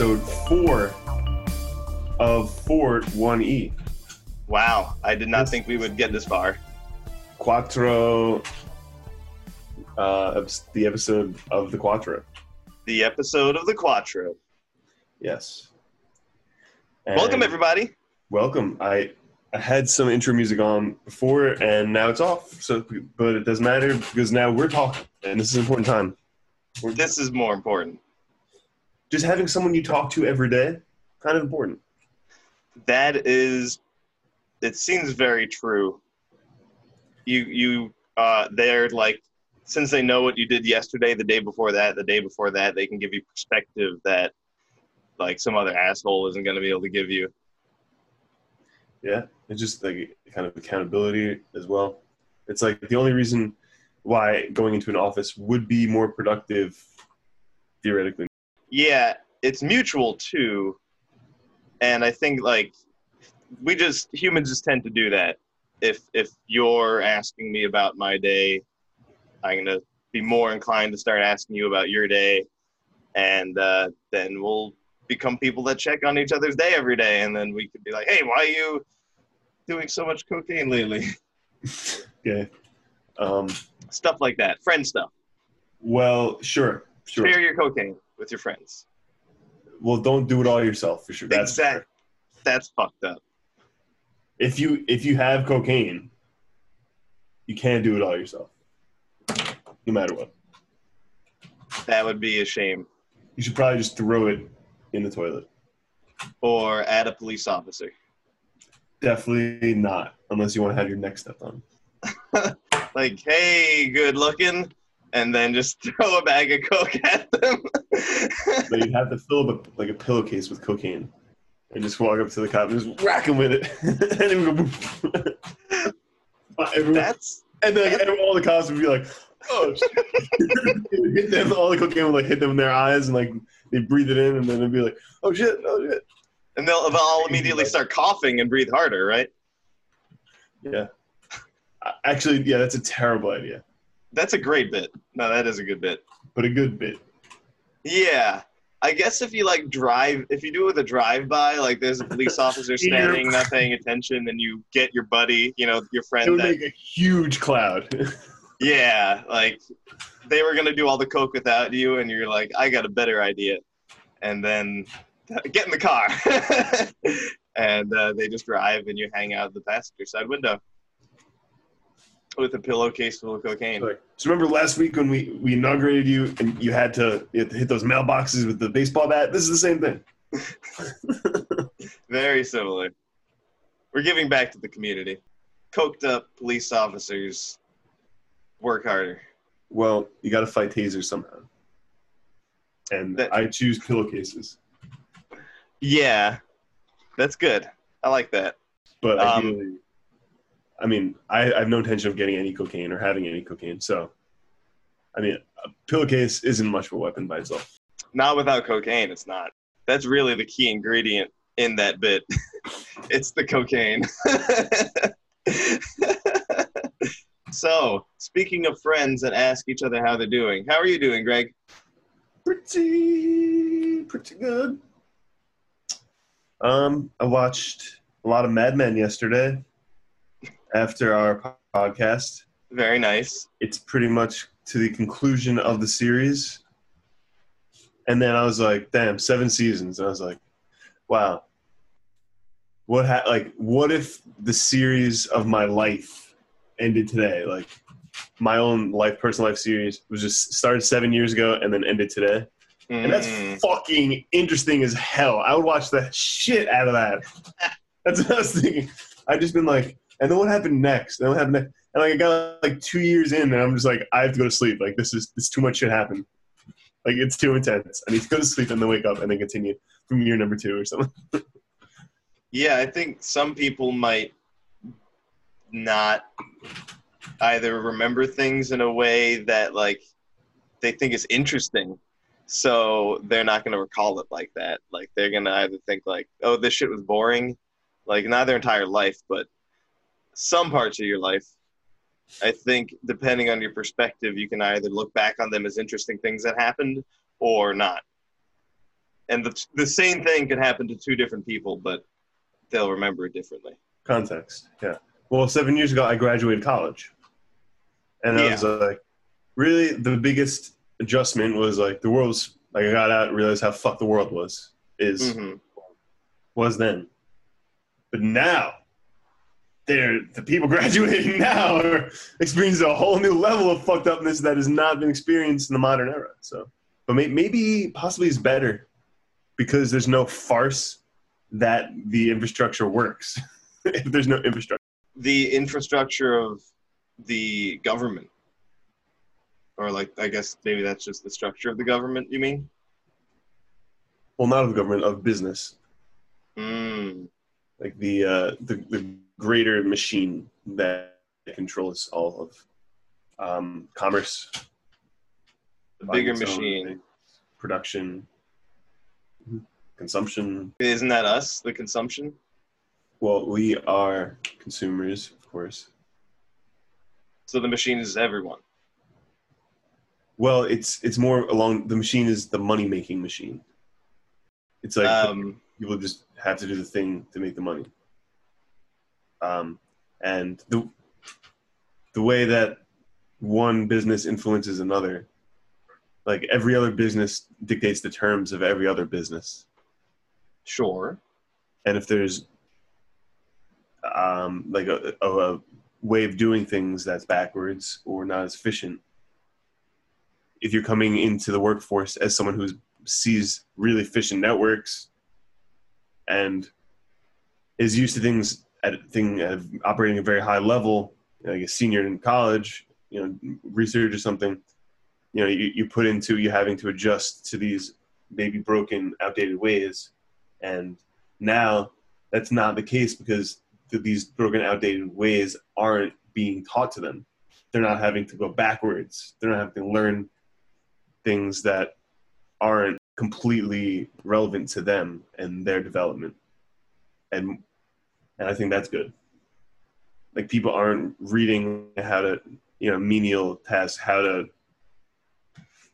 episode four of Fort 1E. Wow, I did not think we would get this far. Quattro, uh, the episode of the Quattro. The episode of the Quattro. Yes. Welcome, everybody. Welcome. I, I had some intro music on before, and now it's off. So, but it doesn't matter because now we're talking, and this is an important time. We're This is more important. Just having someone you talk to every day, kind of important. That is, it seems very true. You, you, uh, they're like, since they know what you did yesterday, the day before that, the day before that, they can give you perspective that, like, some other asshole isn't going to be able to give you. Yeah, it's just like kind of accountability as well. It's like the only reason why going into an office would be more productive, theoretically. Yeah, it's mutual too. And I think like we just humans just tend to do that. If if you're asking me about my day, I'm gonna be more inclined to start asking you about your day, and uh, then we'll become people that check on each other's day every day, and then we could be like, hey, why are you doing so much cocaine lately? Okay. Um, stuff like that, friend stuff. well, sure, sure. Share your cocaine with your friends. Well, don't do it all yourself for sure. That's exact. That's fucked up. if you if you have cocaine, you can't do it all yourself. No matter what, That would be a shame. you should probably just throw it in the toilet. or add a police officer. Definitely not, unless you want to have your neck stepped on. Like, hey, good looking, and then just throw a bag of coke at them. But you'd have to fill up a, like a pillowcase with cocaine, and just walk up to the cop and just whack him with it, and then go. Everyone- That's and then like, everyone- all the cops would be like, "Oh!" oh shit." Hit them, all the cocaine would like hit them in their eyes, and like they breathe it in, and then they'd be like, "Oh shit! Oh shit!" and they'll, they'll all immediately start coughing and breathe harder, right? Yeah. Actually, yeah, that's a terrible idea, That's a great bit. No, that is a good bit. but a good bit. Yeah. I guess if you like drive, if you do it with a drive-by, like there's a police officer standing, not paying attention, and you get your buddy, you know, your friend. It would that make a huge cloud. Yeah, like they were gonna do all the coke without you, and you're like, I got a better idea, and then get in the car, and uh, they just drive, and you hang out the passenger side window with a pillowcase full of cocaine. So remember last week when we, we inaugurated you and you had, to, you had to hit those mailboxes with the baseball bat? This is the same thing. Very similar. We're giving back to the community. Coked up police officers work harder. Well, you got to fight tasers somehow. And That- I choose pillowcases. Yeah, that's good. I like that. But Um, ideally, I mean, I, I have no intention of getting any cocaine or having any cocaine. So, I mean, a pillowcase isn't much of a weapon by itself. Not without cocaine, it's not. That's really the key ingredient in that bit. it's the cocaine. so, speaking of friends that ask each other how they're doing, how are you doing, Greg? Pretty, pretty good. Um, I watched a lot of Mad Men yesterday after our podcast. Very nice. It's pretty much to the conclusion of the series. And then I was like, damn, seven seasons. And I was like, wow. What ha- like what if the series of my life ended today? Like my own life, personal life series was just started seven years ago and then ended today. And that's Mm. fucking interesting as hell. I would watch the shit out of that. That's what I was thinking. I've just been like, and then what happened next? Then what happened next? And like I got like two years in, and I'm just like, I have to go to sleep. Like this is this too much shit happened. Like it's too intense. I need to go to sleep and then wake up and then continue from year number two or something. Yeah, I think some people might not either remember things in a way that like they think is interesting. So they're not going to recall it like that. Like they're going to either think like, "Oh, this shit was boring." Like not their entire life, but some parts of your life. I think depending on your perspective, you can either look back on them as interesting things that happened or not. and the the same thing could happen to two different people, but they'll remember it differently. context. Yeah. Well, seven years ago, I graduated college, and I was like, really, the biggest adjustment was like the world's like I got out and realized how fucked the world was is hmm was then, but now. They're, the people graduating now are experiencing a whole new level of fucked upness that has not been experienced in the modern era. So, but may, maybe possibly it's better because there's no farce that the infrastructure works. if there's no infrastructure. The infrastructure of the government, or like I guess maybe that's just the structure of the government. You mean? well, not of government, of business, Mm. like the uh, the, the greater machine that controls all of um, commerce, The bigger buying its own machine. production, consumption. Isn't that us? The consumption. Well, we are consumers, of course. So the machine is everyone. Well, it's it's more along the machine is the money making machine. It's like um, people just have to do the thing to make the money. Um, and the the way that one business influences another, like every other business dictates the terms of every other business. sure. And if there's um, like a, a, a way of doing things that's backwards or not as efficient, if you're coming into the workforce as someone who sees really efficient networks and is used to things at a thing at operating at a very high level, like a senior in college, you know, research or something, you know, you, you put into you having to adjust to these maybe broken, outdated ways. And now that's not the case because th- these broken, outdated ways aren't being taught to them. They're not having to go backwards. They're not having to learn things that aren't completely relevant to them and their development. And and I think that's good. Like people aren't reading how to, you know, menial tasks, how to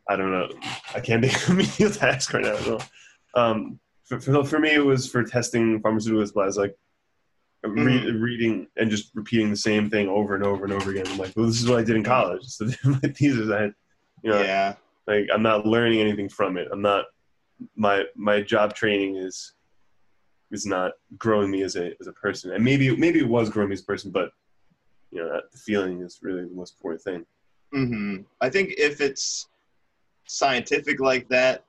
I don't know. I can't think of a menial task right now. So, um, for, for, for me, it was for testing pharmaceutical supplies, like re- reading and just repeating the same thing over and over and over again. I'm like, well, this is what I did in college. So my thesis, I had, you know, yeah. like I'm not learning anything from it. I'm not my my job training is is not growing me as a as a person. And maybe maybe it was growing me as a person, but you know, that, the feeling is really the most important thing. hmm I think if it's scientific like that,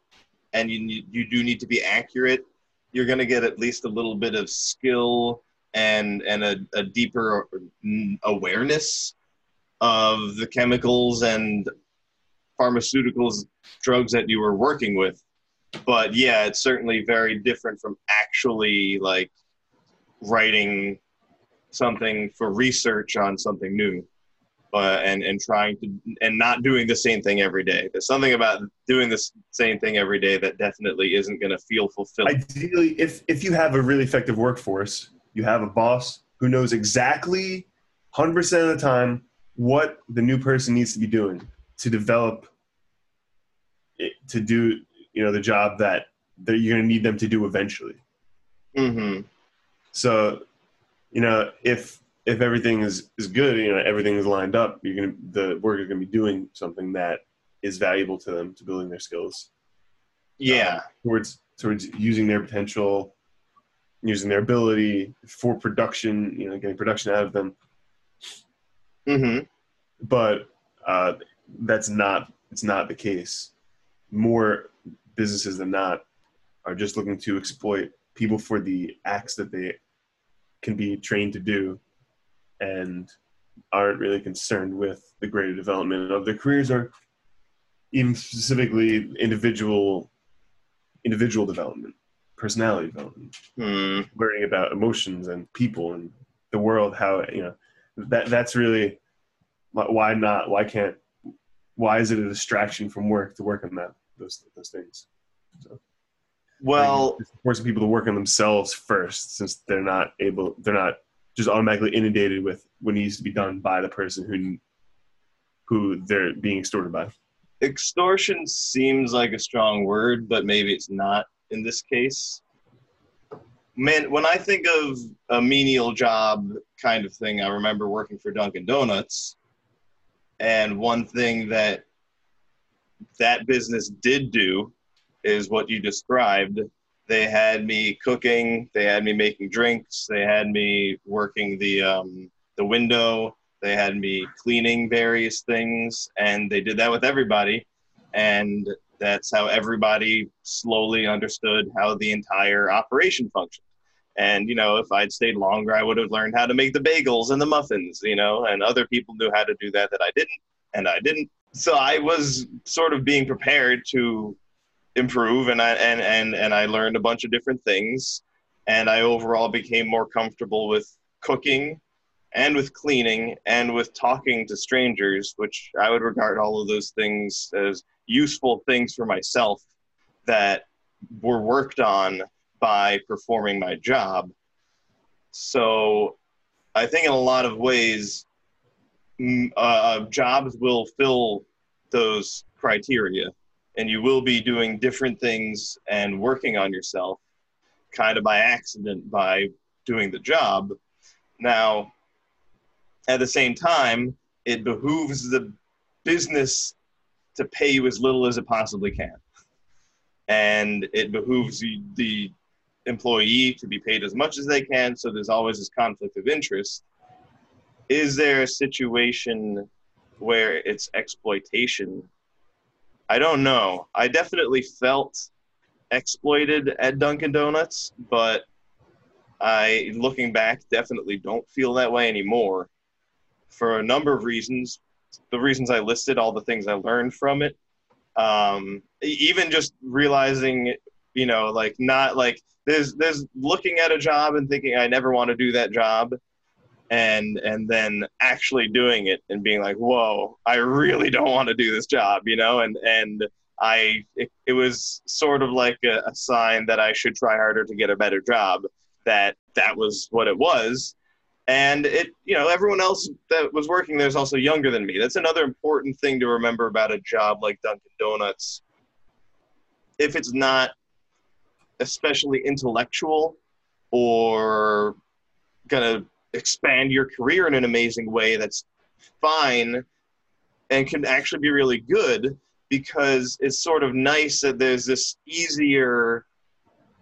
and you you do need to be accurate, you're going to get at least a little bit of skill and and a, a deeper awareness of the chemicals and pharmaceuticals drugs that you were working with. But yeah, it's certainly very different from actually like writing something for research on something new uh, and and trying to and not doing the same thing every day. There's something about doing the same thing every day that definitely isn't going to feel fulfilling. Ideally, if if you have a really effective workforce, you have a boss who knows exactly 100% of the time what the new person needs to be doing to develop to do you know the job that that you're going to need them to do eventually. hmm So, you know, if if everything is is good, you know, everything is lined up, you're gonna the worker is gonna be doing something that is valuable to them to building their skills Yeah. towards towards using their potential, using their ability for production, you know, getting production out of them. hmm But uh, that's not it's not the case. More businesses than not are just looking to exploit people for the acts that they can be trained to do and aren't really concerned with the greater development of their careers or even specifically individual individual development personality development Hmm. learning about emotions and people and the world how you know that that's really why not why can't why is it a distraction from work to work on that those those things Well, forcing people to work on themselves first since they're not able they're not just automatically inundated with what needs to be done by the person who who they're being extorted by extortion seems like a strong word, but maybe it's not. in this case. Man, when I think of a menial job kind of thing, I remember working for Dunkin' Donuts. And one thing that that business did do is what you described. They had me cooking, they had me making drinks, they had me working the um, the window, they had me cleaning various things, and they did that with everybody. And that's how everybody slowly understood how the entire operation functioned. And you know, if I'd stayed longer, I would have learned how to make the bagels and the muffins. You know, and other people knew how to do that that I didn't, and I didn't. So I was sort of being prepared to improve, and I and and and I learned a bunch of different things, and I overall became more comfortable with cooking, and with cleaning, and with talking to strangers, which I would regard all of those things as useful things for myself that were worked on by performing my job. So I think in a lot of ways, uh, jobs will fill those criteria and you will be doing different things and working on yourself kind of by accident by doing the job. Now, at the same time, it behooves the business to pay you as little as it possibly can. And it behooves the, the employee to be paid as much as they can, so there's always this conflict of interest. Is there a situation where it's exploitation? I don't know. I definitely felt exploited at Dunkin' Donuts, but I, looking back, definitely don't feel that way anymore for a number of reasons. The reasons I listed, all the things I learned from it, um, even just realizing, you know, like not like there's there's looking at a job and thinking I never want to do that job, and and then actually doing it and being like, whoa, I really don't want to do this job, you know, and and I it, it was sort of like a, a sign that I should try harder to get a better job. That that was what it was. And it you know everyone else that was working there is also younger than me. That's another important thing to remember about a job like dunkin donuts. If it's not especially intellectual or gonna expand your career in an amazing way that's fine and can actually be really good because it's sort of nice that there's this easier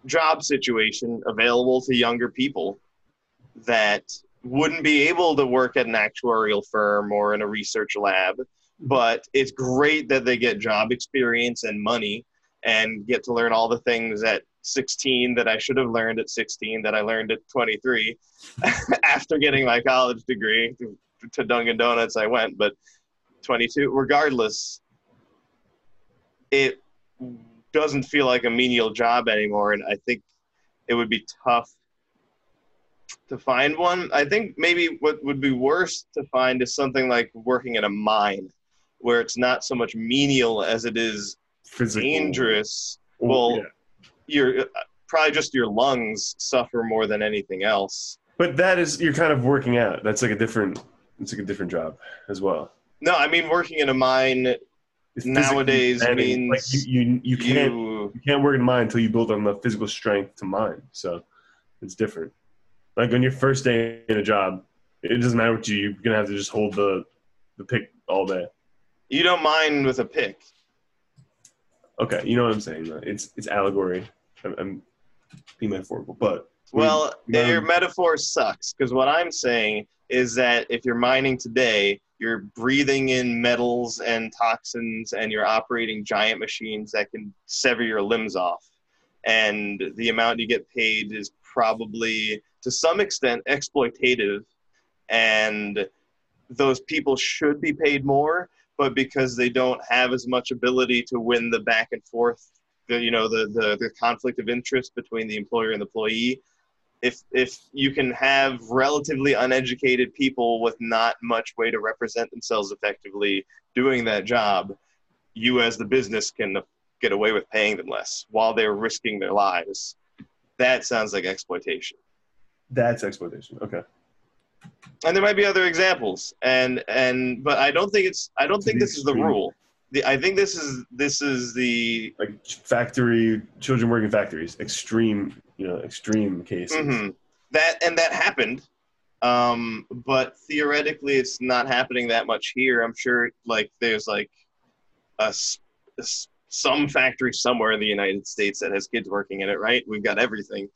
job situation available to younger people that wouldn't be able to work at an actuarial firm or in a research lab but it's great that they get job experience and money and get to learn all the things at 16 that I should have learned at 16 that I learned at 23 after getting my college degree to Dunkin' Donuts I went but 22 regardless it doesn't feel like a menial job anymore and I think it would be tough to find one. I think maybe what would be worse to find is something like working in a mine, where it's not so much menial as it is Physical. dangerous. Well, yeah. You're uh, probably just your lungs suffer more than anything else. But that is you're kind of working out. That's like a different. It's like a different job as well. No, I mean working in a mine nowadays means like you, you, you can't you, you can't work in a mine until you build on the physical strength to mine. So it's different. Like on your first day in a job, it doesn't matter what you you're gonna have to just hold the the pick all day. You don't mind with a pick. Okay, you know what I'm saying. It's it's allegory. I'm, I'm being metaphorical, but well, your metaphor sucks because what I'm saying is that if you're mining today, you're breathing in metals and toxins, and you're operating giant machines that can sever your limbs off, and the amount you get paid is probably to some extent exploitative and those people should be paid more but because they don't have as much ability to win the back and forth the you know the the, the conflict of interest between the employer and the employee if if you can have relatively uneducated people with not much way to represent themselves effectively doing that job you as the business can get away with paying them less while they're risking their lives that sounds like exploitation that's exploitation. Okay. And there might be other examples, and and but I don't think it's I don't think this is the rule. the, I think this is this is the like factory children working factories extreme you know extreme cases mhm. that and that happened. Um, but theoretically, it's not happening that much here. I'm sure, like there's like a, a some factory somewhere in the United States that has kids working in it. Right? We've got everything,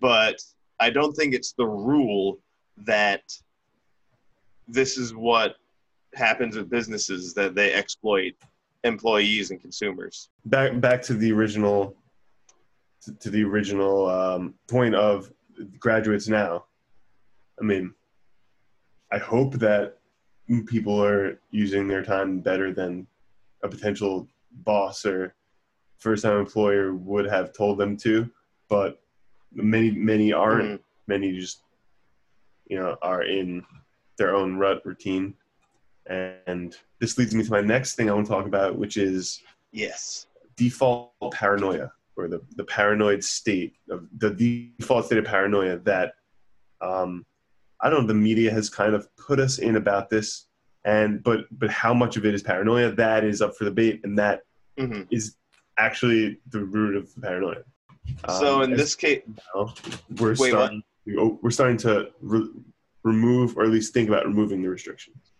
but I don't think it's the rule that this is what happens with businesses that they exploit employees and consumers. back back to the original to, to the original um, point of graduates now i mean i hope that people are using their time better than a potential boss or first time employer would have told them to but many many aren't Mhm. many just you know are in their own rut routine. And this leads me to my next thing i want to talk about which is Yes. default paranoia or the, the paranoid state of the default state of paranoia that um, I don't know the media has kind of put us in about this. And but but how much of it is paranoia? That is up for debate and that hmm is actually the root of the paranoia. So Um, in this case, now, we're Wait, starting we're starting to re- remove or at least think about removing the restrictions.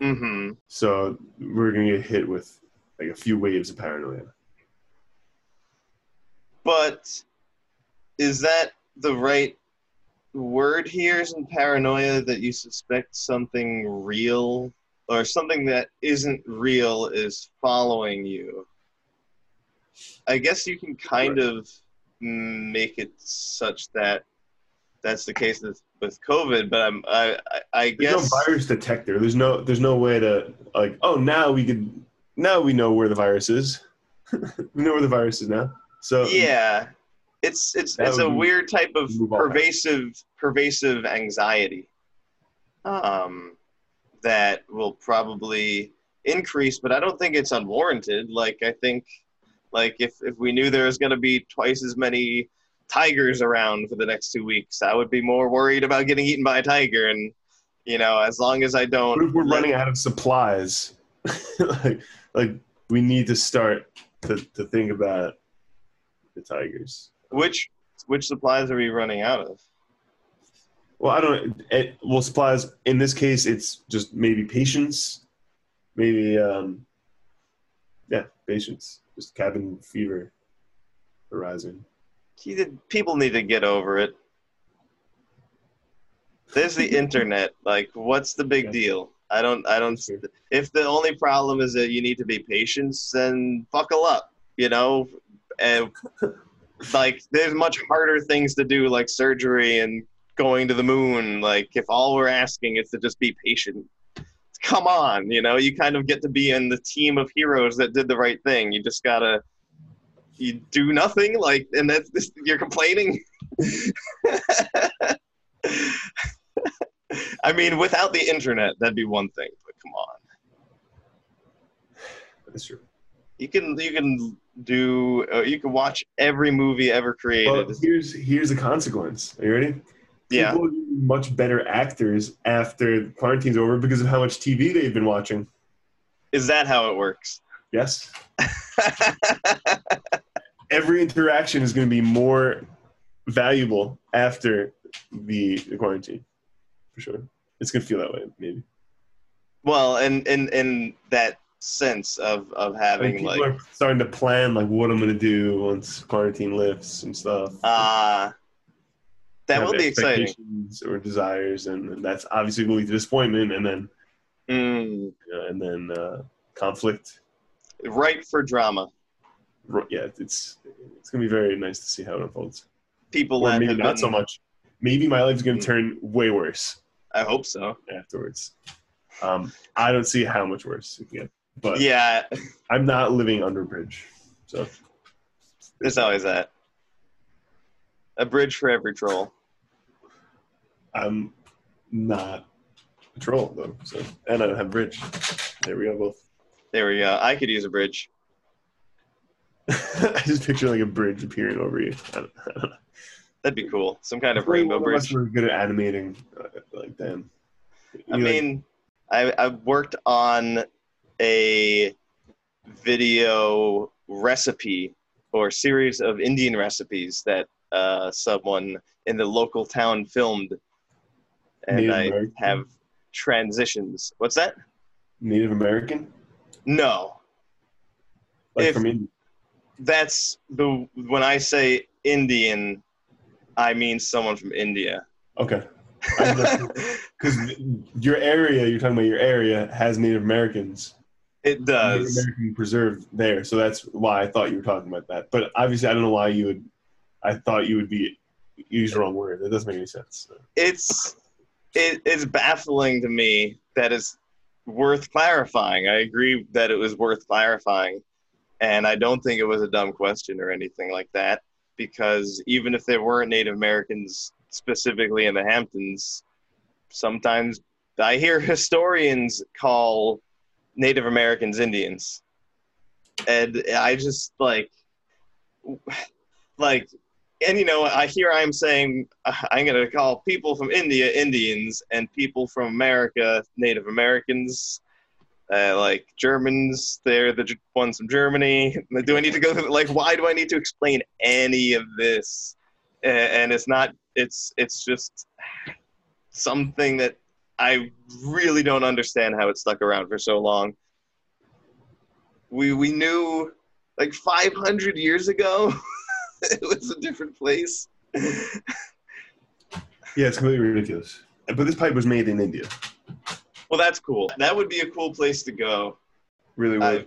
hmm So we're gonna get hit with like a few waves of paranoia. but is that the right word here? Isn't paranoia that you suspect something real or something that isn't real is following you? I guess you can kind of make it such that that's the case with, with COVID, but I'm, I, I, I There's guess. no virus detector. There's no there's no way to like oh now we could now we know where the virus is. we know where the virus is now. So yeah it's it's it's a weird type of pervasive pervasive anxiety um that will probably increase but i don't think it's unwarranted like i think like if if we knew there was going to be twice as many tigers around for the next two weeks i would be more worried about getting eaten by a tiger and you know as long as i don't what if we're running out of supplies? like like we need to start to, to think about the tigers. which which supplies are we running out of Well, I don't. It, well, supplies in this case, it's just maybe patience, maybe um, yeah, patience. Just cabin fever arising. People need to get over it. There's the internet. Like, what's the big Yeah. deal? I don't. I don't. If the only problem is that you need to be patient, then buckle up. You know, and like there's much harder things to do, like surgery and going to the moon. Like, if all we're asking is to just be patient, come on. You know, you kind of get to be in the team of heroes that did the right thing. You just gotta. You do nothing, like, and that's this, you're complaining. I mean, without the internet, that'd be one thing. But come on, That's true. you can you can do uh, you can watch every movie ever created. Well, here's here's the consequence. Are you ready? yeah, People are much better actors after quarantine's over because of how much TV they've been watching. is that how it works? Yes. Every interaction is going to be more valuable after the, the quarantine, for sure. It's going to feel that way, maybe. well, and in in that sense of of having people like are starting to plan like what I'm going to do once quarantine lifts and stuff. uh that will be exciting. Or desires, and that's obviously going to lead to disappointment, and then Mm, uh, and then uh, conflict. ripe for drama. Yeah, it's it's to be very nice to see how it unfolds. People Or that maybe not been, so much. Maybe my life's going Mm. to turn way worse. I hope so. afterwards. Um, I don't see how much worse it can get, but Yeah, I'm not living under a bridge, so there's always that. A bridge for every troll. I'm not a troll though. So and I don't have a bridge. There we go, both. There we go. I could use a bridge. I just picture like a bridge appearing over you. I don't, I don't. That'd be cool. Some kind of Only rainbow one of us bridge. good at animating uh, like them. I mean, I, I worked on a video recipe or series of Indian recipes that uh, someone in the local town filmed, and Native I American? have transitions. What's that? Native American, No, like If- from India. That's the when I say Indian, I mean someone from India. Okay, because your area, you're talking about your area has Native Americans. it Native does. American preserved there, so that's why I thought you were talking about that. But obviously, I don't know why you would. I thought you would be use the wrong word. That doesn't make any sense. So. It's it is baffling to me that is worth clarifying. I agree that it was worth clarifying, and I don't think it was a dumb question or anything like that. Because even if there weren't Native Americans specifically in the Hamptons, sometimes I hear historians call Native Americans Indians, and I just like like and you know i hear i'm saying i'm going to call people from india indians and people from america native americans uh, like germans they're the ones from germany do i need to go through like why do i need to explain any of this and it's not it's it's just something that i really don't understand how it stuck around for so long we we knew like 500 years ago it was a different place. Yeah, it's completely ridiculous. But this pipe was made in India. Well, that's cool. That would be a cool place to go. Really would. I've,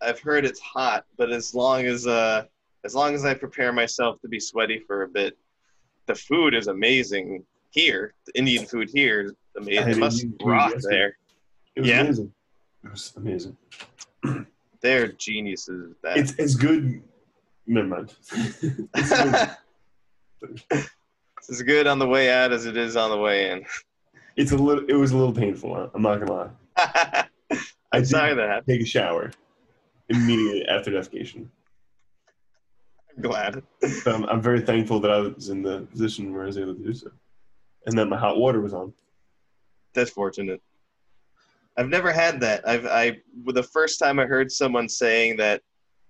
I've heard it's hot, but as long as uh, as long as I prepare myself to be sweaty for a bit, the food is amazing here. The Indian food here is amazing. It must Indian food rock there. It was yeah. amazing. It was amazing. They're geniuses. That. It's it's good. Never mind. It's good. it's as good on the way out as it is on the way in. It's a little. It was a little painful. I'm not gonna lie. I I'm that take a shower immediately after defecation. I'm glad. So I'm, I'm very thankful that I was in the position where I was able to do so, and that my hot water was on. That's fortunate. I've never had that. I've I the first time I heard someone saying that,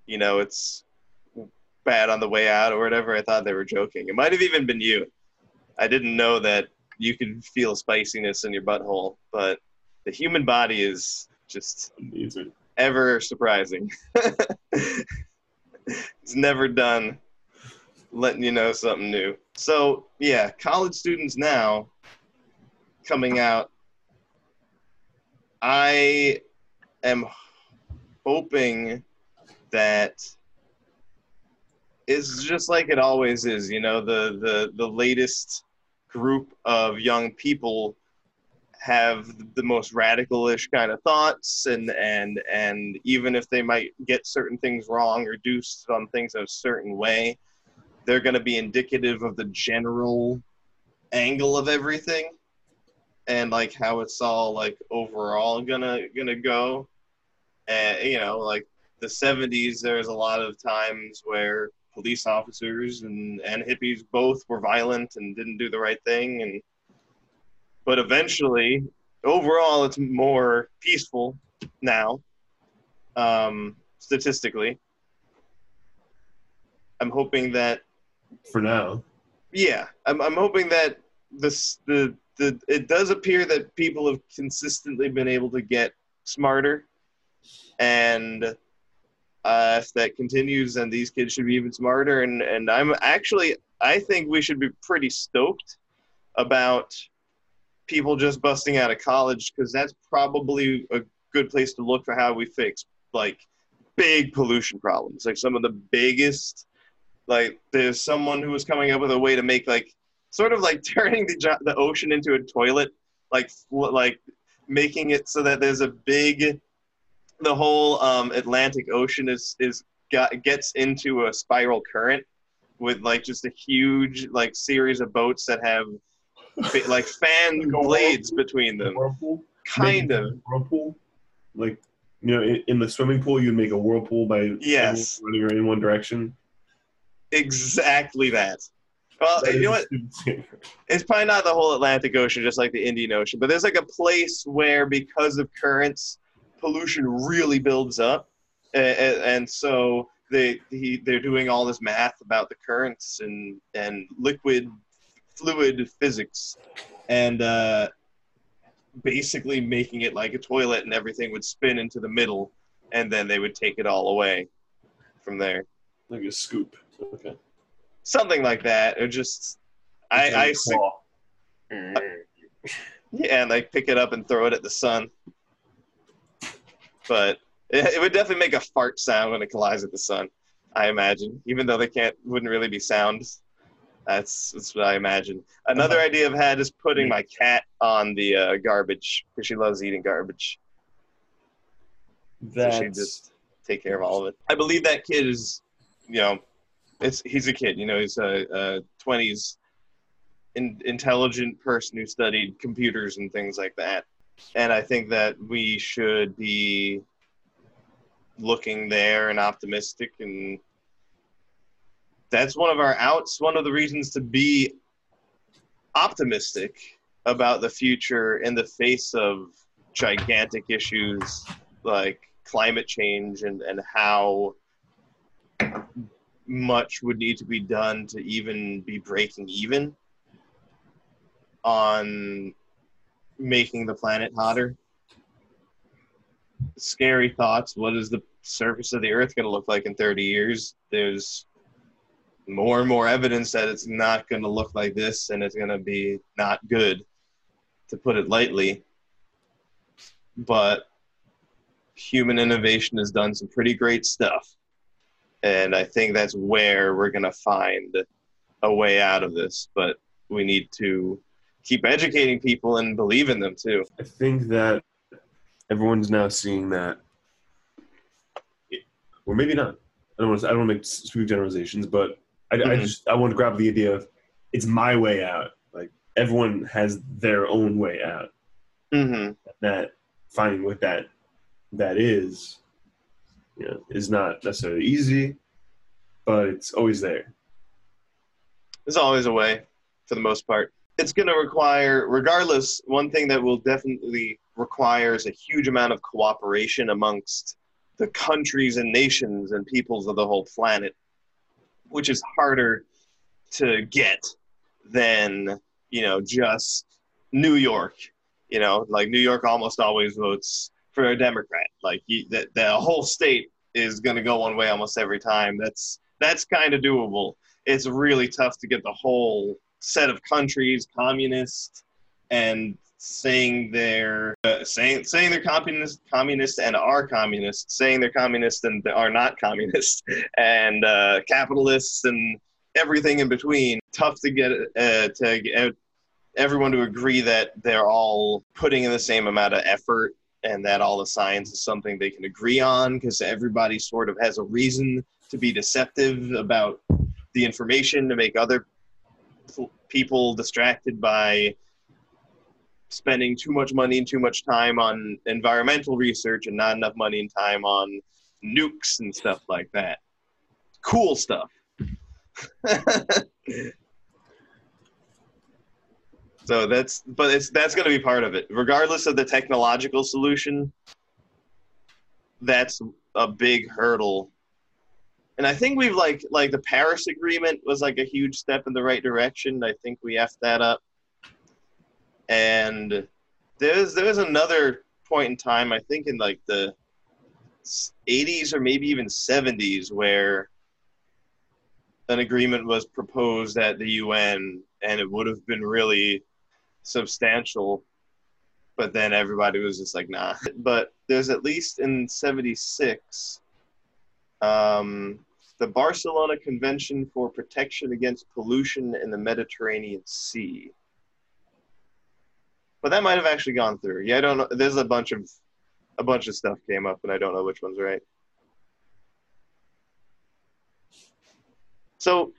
you know, it's bad on the way out or whatever, I thought they were joking. It might have even been you. I didn't know that you can feel spiciness in your butthole, but the human body is just Amazing. ever surprising. it's never done letting you know something new. So, yeah, college students now coming out, I am hoping that it's just like it always is, you know, the the the latest group of young people have the most radical-ish kind of thoughts and and and even if they might get certain things wrong or do some things a certain way they're going to be indicative of the general angle of everything and like how it's all like overall gonna gonna go. And you know like the 70s there's a lot of times where police officers and and hippies both were violent and didn't do the right thing. And but eventually overall it's more peaceful now um, statistically. I'm hoping that For now, yeah i'm, I'm hoping that this the, the it does appear that people have consistently been able to get smarter. And uh, if that continues then these kids should be even smarter. And and i'm actually i think we should be pretty stoked about people just busting out of college because that's probably a good place to look for how we fix like big pollution problems. Like some of the biggest like there's someone who was coming up with a way to make like sort of like turning the the ocean into a toilet like like making it so that there's a big the whole um, Atlantic Ocean is is got, gets into a spiral current with like just a huge like series of boats that have like fan blades between them whirlpool. kind Make of whirlpool. Like you know, in, in the swimming pool, you'd make a whirlpool by Yes. running in one direction. exactly that well That you know what a stupid thing. it's probably not the whole Atlantic Ocean, just like the Indian Ocean, but there's like a place where because of currents, pollution really builds up, and, and so they he, they're doing all this math about the currents and and liquid fluid physics and uh, basically making it like a toilet and everything would spin into the middle and then they would take it all away from there. Like a scoop. Okay. something like that. Or just i i su- yeah and like pick it up and throw it at the sun but it, it would definitely make a fart sound when it collides with the sun i imagine even though they can't wouldn't really be sounds that's that's what i imagine another Uh-huh. idea i've had is putting my cat on the uh, garbage because she loves eating garbage That's so she just take care of all of it. I believe that kid is, you know, it's he's a kid. You know, he's a twenties, in, intelligent person who studied computers and things like that. And I think that we should be looking there and optimistic, and that's one of our outs. One of the reasons to be optimistic about the future in the face of gigantic issues like climate change and, and how much would need to be done to even be breaking even on making the planet hotter. Scary thoughts. What is the surface of the earth going to look like in 30 years? There's more and more evidence that it's not going to look like this and it's going to be not good, to put it lightly. But human innovation has done some pretty great stuff. And I think that's where we're going to find a way out of this. But we need to keep educating people and believe in them too. I think that everyone's now seeing that, or maybe not. I don't want to. I don't want to make sweeping generalizations, but I, I Mhm. just I want to grab the idea of it's my way out. Like everyone has their own way out. Mm-hmm. That finding what that that is, you know, is not necessarily easy, but it's always there. There's always a way, for the most part. It's going to require, regardless, one thing that will definitely require is a huge amount of cooperation amongst the countries and nations and peoples of the whole planet, which is harder to get than, you know, just New York. You know, like New York almost always votes for a Democrat. Like you, the, the whole state is going to go one way almost every time. That's that's kind of doable it's really tough to get the whole set of countries communist and saying they're uh, saying saying they're communist communist and are communist saying they're communist and are not communist and uh, capitalists and everything in between. Tough to get uh, to get everyone to agree that they're all putting in the same amount of effort and that all the science is something they can agree on because everybody sort of has a reason to be deceptive about the information to make other people distracted by spending too much money and too much time on environmental research and not enough money and time on nukes and stuff like that. Cool stuff. so that's but it's that's going to be part of it regardless of the technological solution that's a big hurdle and I think we've like like the Paris Agreement was like a huge step in the right direction. I think we effed that up. And there's there's another point in time, I think in like the 80s or maybe even 70s, where an agreement was proposed at the UN, and it would have been really substantial. But then everybody was just like, nah. But there's at least in 76 um, the Barcelona Convention for Protection Against Pollution in the Mediterranean Sea. But that might have actually gone through. Yeah, I don't know. There's a bunch of a bunch of stuff came up, and I don't know which one's right. So,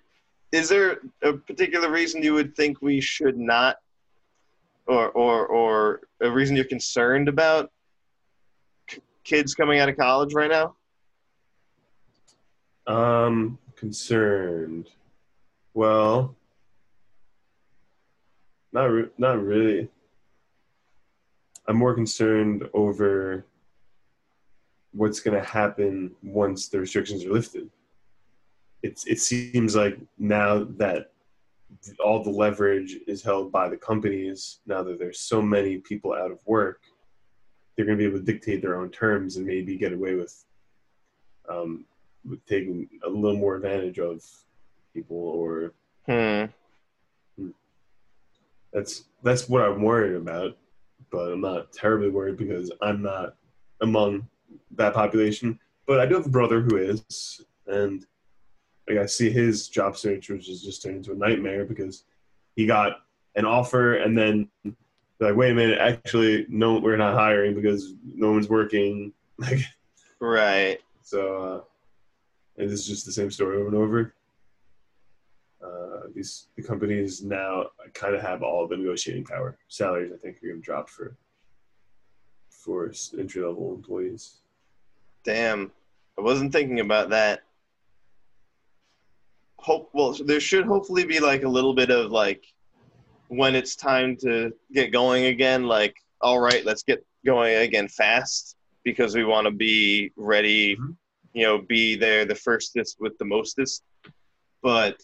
is there a particular reason you would think we should not, or or or a reason you're concerned about kids coming out of college right now? Um, concerned. Well, not re- not really. I'm more concerned over what's going to happen once the restrictions are lifted. It's it seems like now that all the leverage is held by the companies. Now that there's so many people out of work, they're going to be able to dictate their own terms and maybe get away with, um, taking a little more advantage of people. Or Hmm. that's that's what I'm worried about. But I'm not terribly worried because I'm not among that population. But I do have a brother who is, and like I see his job search, which is just turned into a nightmare because he got an offer and then like, wait a minute, actually, no, we're not hiring because no one's working. Like, Right. so, uh, and this is just the same story over and over. Uh, these the companies now kind of have all the negotiating power. Salaries, I think, are going to drop for for entry level employees. Damn. I wasn't thinking about that. Hope well there should hopefully be like a little bit of like when it's time to get going again, like, all right, let's get going again fast because we want to be ready, Mhm. You know, be there the firstest with the mostest. But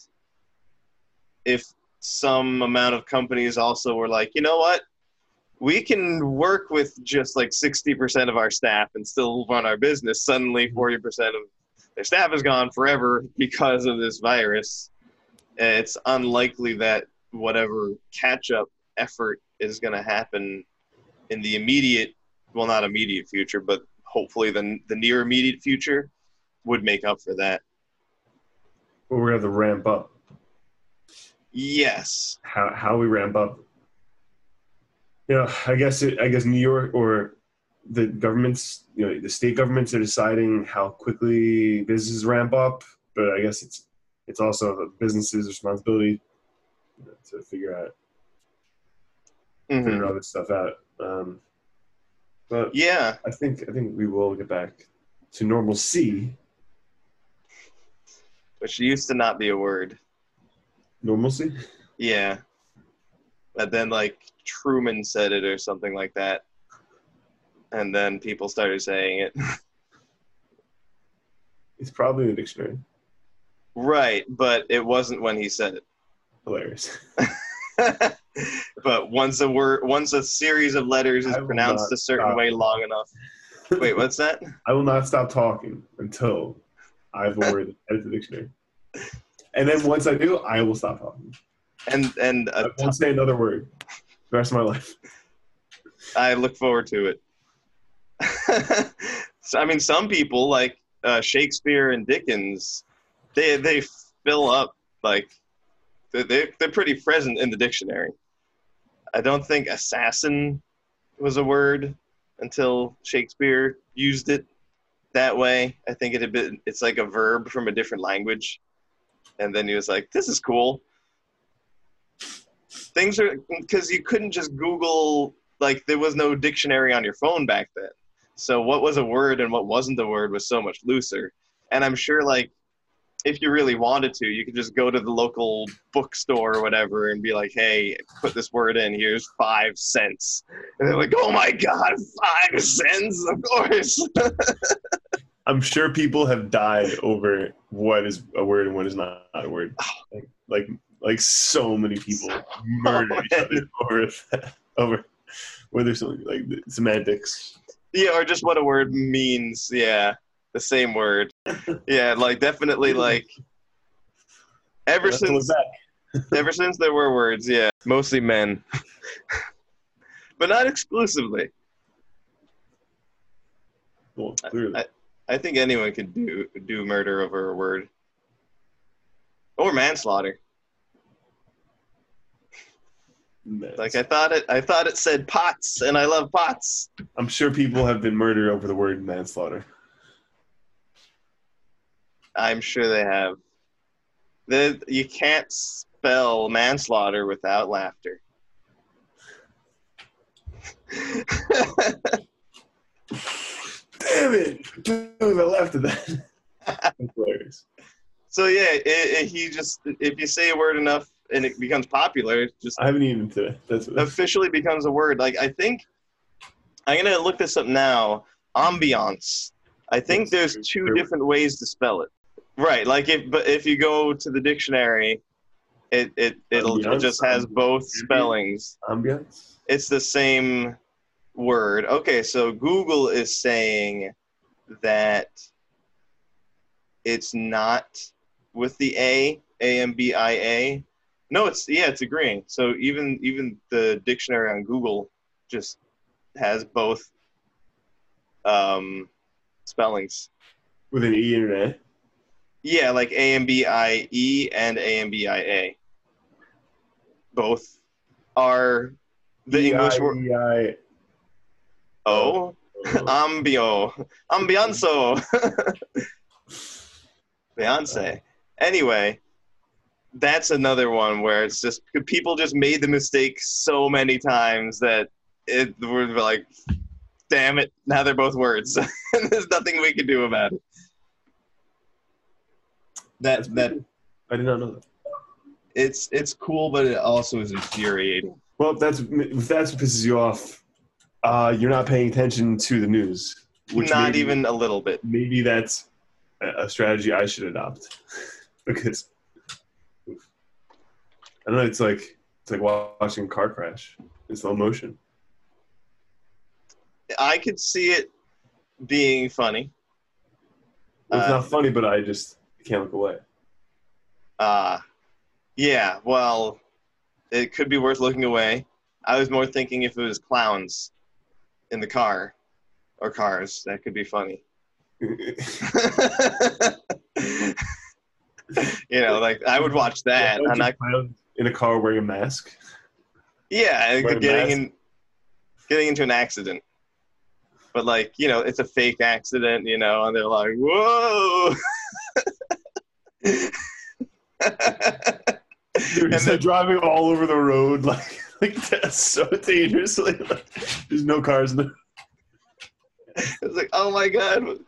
if some amount of companies also were like, you know what, we can work with just like 60% of our staff and still run our business. Suddenly, 40% of their staff is gone forever because of this virus. It's unlikely that whatever catch up effort is going to happen in the immediate, well, not immediate future, but hopefully the, the near immediate future would make up for that. But we're going to have to ramp up. Yes. how how we ramp up. You know, I guess it, I guess New York or the governments, you know, the state governments are deciding how quickly businesses ramp up, but I guess it's it's also the businesses' responsibility you know, to figure out Mhm. figure all this stuff out. Um, but Yeah. I think I think we will get back to normalcy. Which used to not be a word. Normalcy. Yeah. But then like Truman said it or something like that. And then people started saying it. It's probably in the dictionary. right, but it wasn't when he said it. Hilarious. but once a word once a series of letters is pronounced a certain stop. way long enough. Wait, what's that? I will not stop talking until I have a word added to the dictionary. And then once I do, I will stop talking. And and I won't say another word the rest of my life. I look forward to it. so, I mean, some people like uh, Shakespeare and Dickens, they they fill up like they're they're they're pretty present in the dictionary. I don't think assassin was a word until Shakespeare used it that way. I think it had been it's like a verb from a different language, and then he was like, "This is cool." Things are because you couldn't just Google like there was no dictionary on your phone back then. So what was a word and what wasn't a word was so much looser. And I'm sure like if you really wanted to, you could just go to the local bookstore or whatever and be like, "Hey, put this word in. Here's five cents." And they're like, "Oh my god, five cents! Of course." I'm sure people have died over what is a word and what is not a word. Like like, like so many people murder each other over that, over whether something like the semantics. yeah, or just what a word means. Yeah, the same word. Yeah, like definitely like. Ever Let's since ever since there were words, yeah, mostly men, but not exclusively. Well, clearly. I think anyone could do do murder over a word, or manslaughter. Man, Like I thought it, I thought it said pots, and I love pots. I'm sure people have been murdered over the word manslaughter. I'm sure they have. The you can't spell manslaughter without laughter. Damn it! Dude, At that. Hilarious. so yeah, it, it, he just if you say a word enough and it becomes popular, it just I haven't even today. That's officially becomes a word. Like I think I'm gonna look this up now. Ambiance. I think there's two different ways to spell it. Right, like if but if you go to the dictionary, it it it'll it just has both spellings. Ambiance. It's the same word. Okay, so Google is saying that it's not with the A, A M B I A. No, it's yeah, it's agreeing. So even even the dictionary on Google just has both um, spellings. With an E and an A. Yeah, like A M B I E and A M B I A. Both are the English word. E-I-E-I. Oh, ambio, ambianzo, Beyonce. Anyway, that's another one where it's just people just made the mistake so many times that it we're like, damn it, now they're both words. There's nothing we can do about it. That that I did not know that. it's it's cool, but it also is infuriating. Well, if that's if that's what pisses you off, uh, you're not paying attention to the news. Which Not maybe- even a little bit. Maybe that's a strategy I should adopt because I don't know. It's like it's like watching a car crash in slow motion. I could see it being funny. Well, it's Uh, not funny, but I just can't look away. Uh, yeah, well, it could be worth looking away. I was more thinking if it was clowns in the car or cars, that could be funny. you know, like I would watch that. A bunch I'm not, of clowns in a car wearing a mask. yeah, getting mask. in, getting into an accident. But like, you know, it's a fake accident, you know, and they're like, "Whoa!" And they're driving all over the road, like like that's so dangerously. Like, there's no cars in the. It's like, oh my god,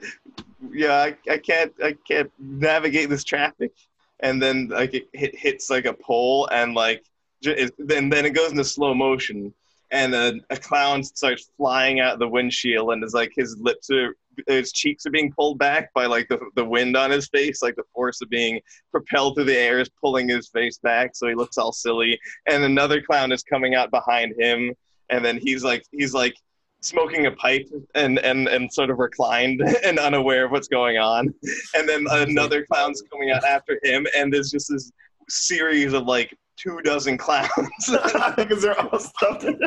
yeah, I, I can't, I can't navigate this traffic. And then like it hit, hits like a pole, and like, then then it goes into slow motion, and a, a clown starts flying out the windshield, and is like his lips are, his cheeks are being pulled back by like the the wind on his face, like the force of being propelled through the air is pulling his face back, so he looks all silly. And another clown is coming out behind him, and then he's like, he's like smoking a pipe and, and, and sort of reclined and unaware of what's going on. And then another clown's coming out after him, and there's just this series of like two dozen clowns, Because they're all stuffed in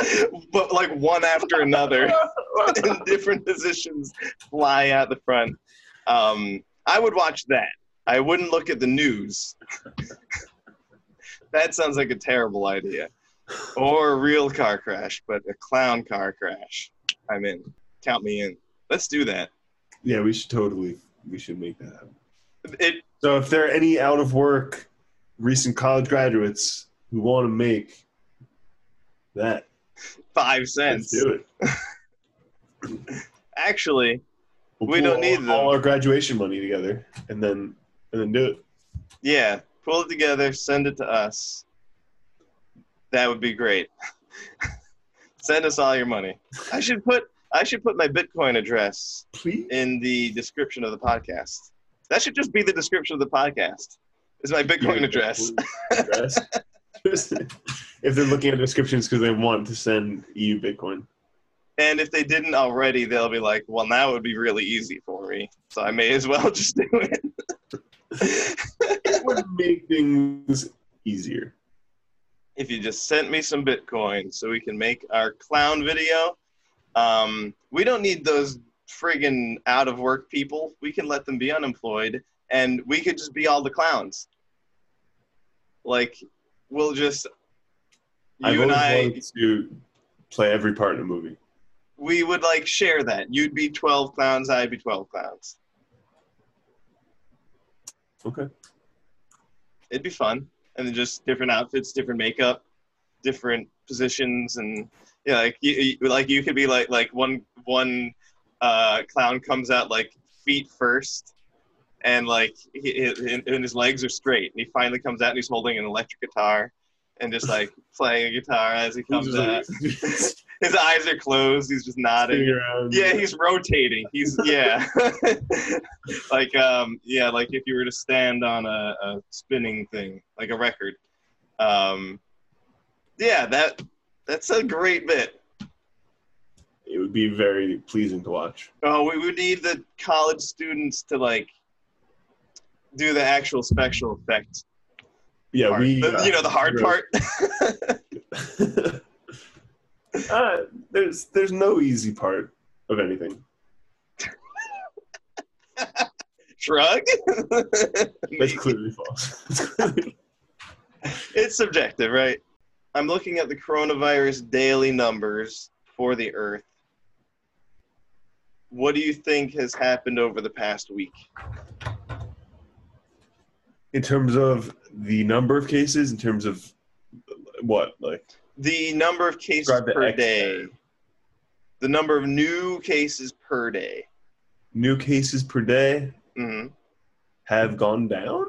but like one after another in different positions fly out the front. Um, I would watch that. I wouldn't look at the news. that sounds like a terrible idea. Or a real car crash, but a clown car crash. I'm in. Count me in. Let's do that. Yeah, we should totally we should make that happen. It So if there are any out of work recent college graduates who want to make that, five cents. do it. Actually, We'll We don't all- need them. all our graduation money together and then and then do it. yeah, pull it together, send it to us. That would be great. send us all your money. I should put I should put my Bitcoin address Please. in the description of the podcast. That should just be the description of the podcast. Is my Bitcoin address. address. if they're looking at descriptions because they want to send you Bitcoin. And if they didn't already, they'll be like, well, now it would be really easy for me. So I may as well just do it. It would make things easier. If you just sent me some Bitcoin so we can make our clown video. Um, we don't need those friggin' out of work people. We can let them be unemployed and we could just be all the clowns. Like, we'll just, I've you and I, to play every part in a movie. we would like share that. You'd be 12 clowns, I'd be 12 clowns. Okay. It'd be fun. And then just different outfits, different makeup, different positions, and yeah, like you, like you could be like like one one uh, clown comes out like feet first, and like he, he, and his legs are straight, and he finally comes out and he's holding an electric guitar, and just like playing a guitar as he comes out. His eyes are closed. He's just nodding. Yeah, he's rotating. He's yeah, like um yeah, like if you were to stand on a, a spinning thing, like a record. Um, yeah, that that's a great bit. It would be very pleasing to watch. Oh, we would need the college students to like do the actual special effect. Yeah, part. we. The- you know, the hard part. uh, there's there's no easy part of anything. Shrug. That's clearly false. It's subjective, right? I'm looking at the coronavirus daily numbers for the Earth. What do you think has happened over the past week? in terms of the number of cases, in terms of what, like The number of cases per X day. The number of new cases per day. new cases per day hmm have gone down?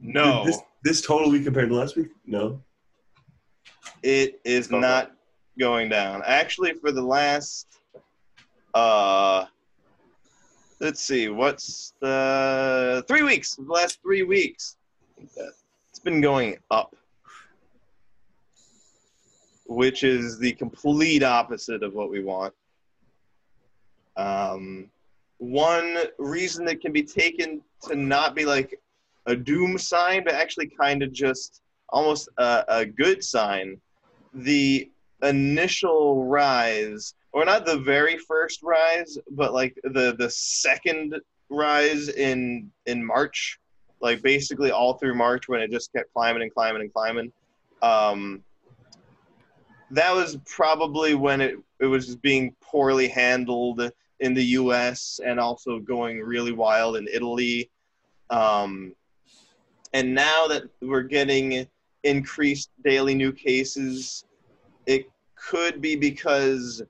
No, This, this total week compared to last week? No. it is Okay. not going down. Actually, for the last, uh, let's see, what's the three weeks? The last three weeks, it's been going up, which is the complete opposite of what we want. Um, one reason that can be taken to not be like a doom sign, but actually kind of just almost a, a good sign. The initial rise, or not the very first rise, but like the the second rise in in March, like basically all through March when it just kept climbing and climbing and climbing. Um, that was probably when it it was being poorly handled in the U.S. and also going really wild in Italy. Um, and now that we're getting increased daily new cases, it could be because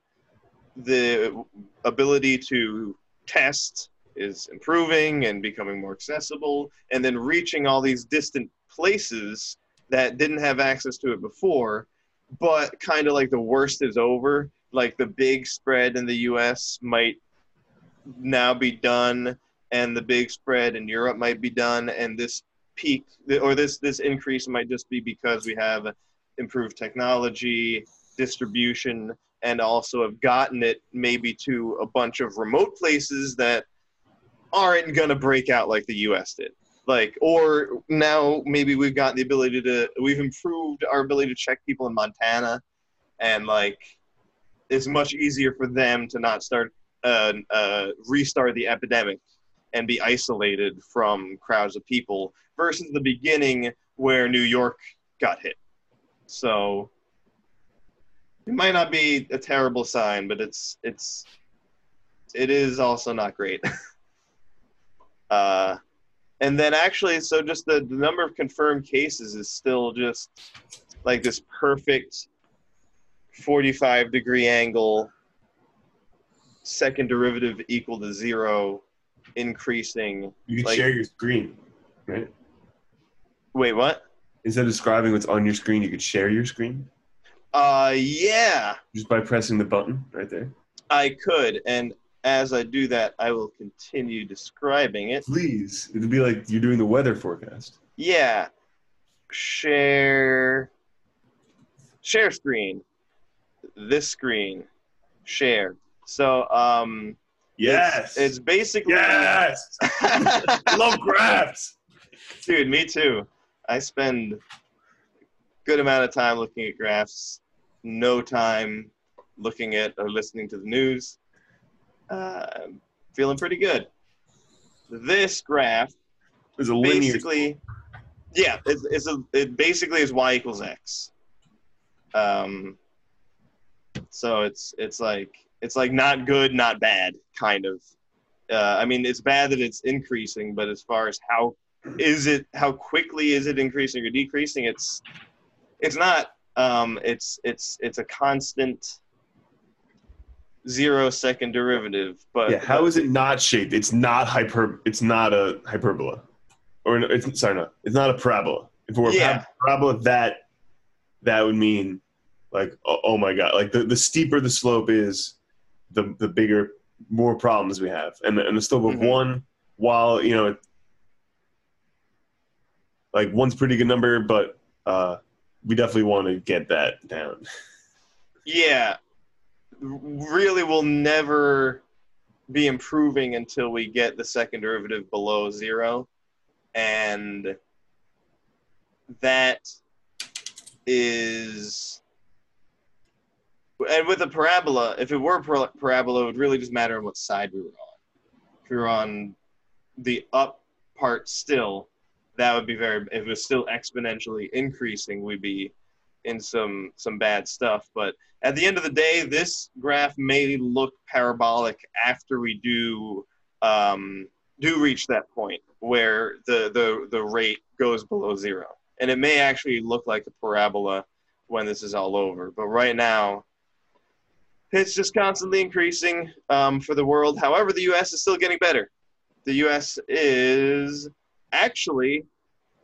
the ability to test is improving and becoming more accessible, and then reaching all these distant places that didn't have access to it before. But kind of like the worst is over, like the big spread in the US might now be done, and the big spread in Europe might be done, and this peak or this this increase might just be because we have improved technology distribution and also have gotten it maybe to a bunch of remote places that aren't going to break out like the US did like or now maybe we've got the ability to we've improved our ability to check people in Montana and like it's much easier for them to not start uh, uh, restart the epidemic and be isolated from crowds of people versus the beginning where New York got hit. So it might not be a terrible sign, but it's it's it is also not great. uh, and then actually, so just the, the number of confirmed cases is still just like this perfect 45 degree angle, second derivative equal to zero, increasing. You can Like- share your screen, right? Wait, what? Instead of describing what's on your screen, you could share your screen Uh, yeah, just by pressing the button right there. I could. And as I do that, I will continue describing it. Please, it'd be like you're doing the weather forecast. Yeah. Share. Share screen. This screen. Share. So, um, Yes, it's, it's basically. yes. I love graphs. Dude, me too. I spend a good amount of time looking at graphs, no time looking at or listening to the news. Uh, I'm feeling pretty good. This graph is a linear. basically, yeah, it's, it's a, it basically is y equals x. Um, so it's it's like it's like not good, not bad, kind of. Uh, I mean, it's bad that it's increasing, but as far as how is it, how quickly is it increasing or decreasing? It's it's not. Um, it's it's it's a constant zero second derivative, but Yeah, how is it not shaped? It's not hyper. It's not a hyperbola, or no, it's sorry, no, it's not a parabola. If it were a Yeah. parabola, that that would mean like oh, oh my god, like the, the steeper the slope is, the the bigger more problems we have, and the, and the slope of Mhm. one, while you know, like one's pretty good number, but uh, we definitely want to get that down. Yeah, really, will never be improving until we get the second derivative below zero, and that is. And with a parabola, if it were a parabola, it would really just matter on what side we were on. If we were on the up part still, that would be very. If it was still exponentially increasing, we'd be in some some bad stuff. But at the end of the day, this graph may look parabolic after we do um, do reach that point where the, the the rate goes below zero, and it may actually look like a parabola when this is all over. But right now, it's just constantly increasing um, for the world. However, the U.S. is still getting better. The U.S. is actually.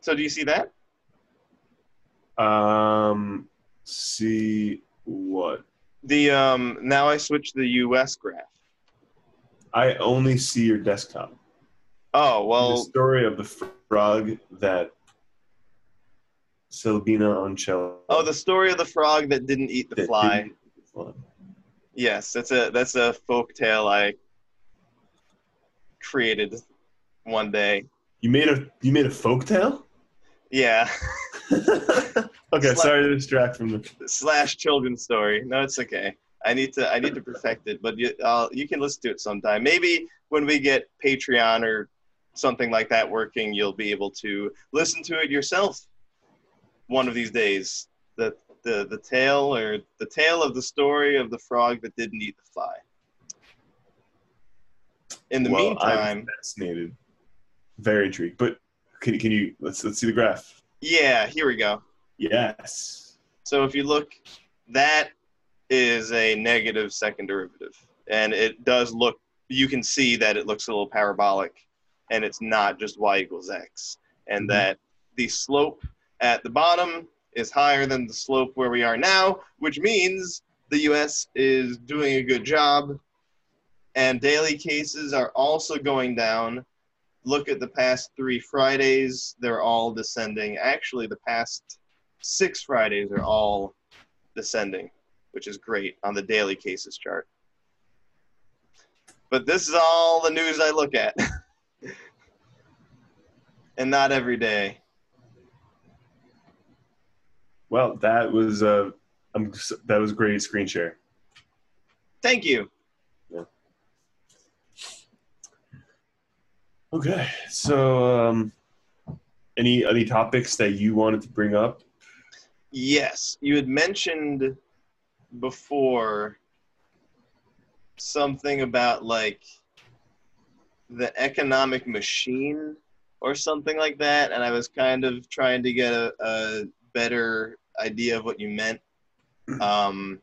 So do you see that? Um, see what The um, now I switch the U.S. graph. I only see your desktop. Oh well. the story of the frog that Silvina Oncello. oh the story of the frog that didn't eat the fly. didn't eat the fly. Yes, that's a that's a folk tale I created one day. You made a you made a folk tale. Yeah, okay, sorry to distract from the. slash children's story. No, it's okay. I need to I need to perfect it, but you uh, you can listen to it sometime. Maybe when we get Patreon or something like that working, you'll be able to listen to it yourself one of these days. The the the tale or the tale of the story of the frog that didn't eat the fly. In the well, meantime, I'm fascinated, very intrigued. But can can you let's let's see the graph? Yeah, here we go. Yes. So if you look, that is a negative second derivative. And it does look, you can see that it looks a little parabolic and it's not just y equals x. And Mhm. that the slope at the bottom is higher than the slope where we are now, which means the US is doing a good job. And daily cases are also going down. Look at the past three Fridays, they're all descending. Actually, the past six Fridays are all descending, which is great on the daily cases chart. But this is all the news I look at. and not every day. Well, that was uh, I'm that was great screen share. Thank you. Okay, so um, any any topics that you wanted to bring up? Yes, you had mentioned before something about like the economic machine or something like that, and I was kind of trying to get a, a better idea of what you meant. Um,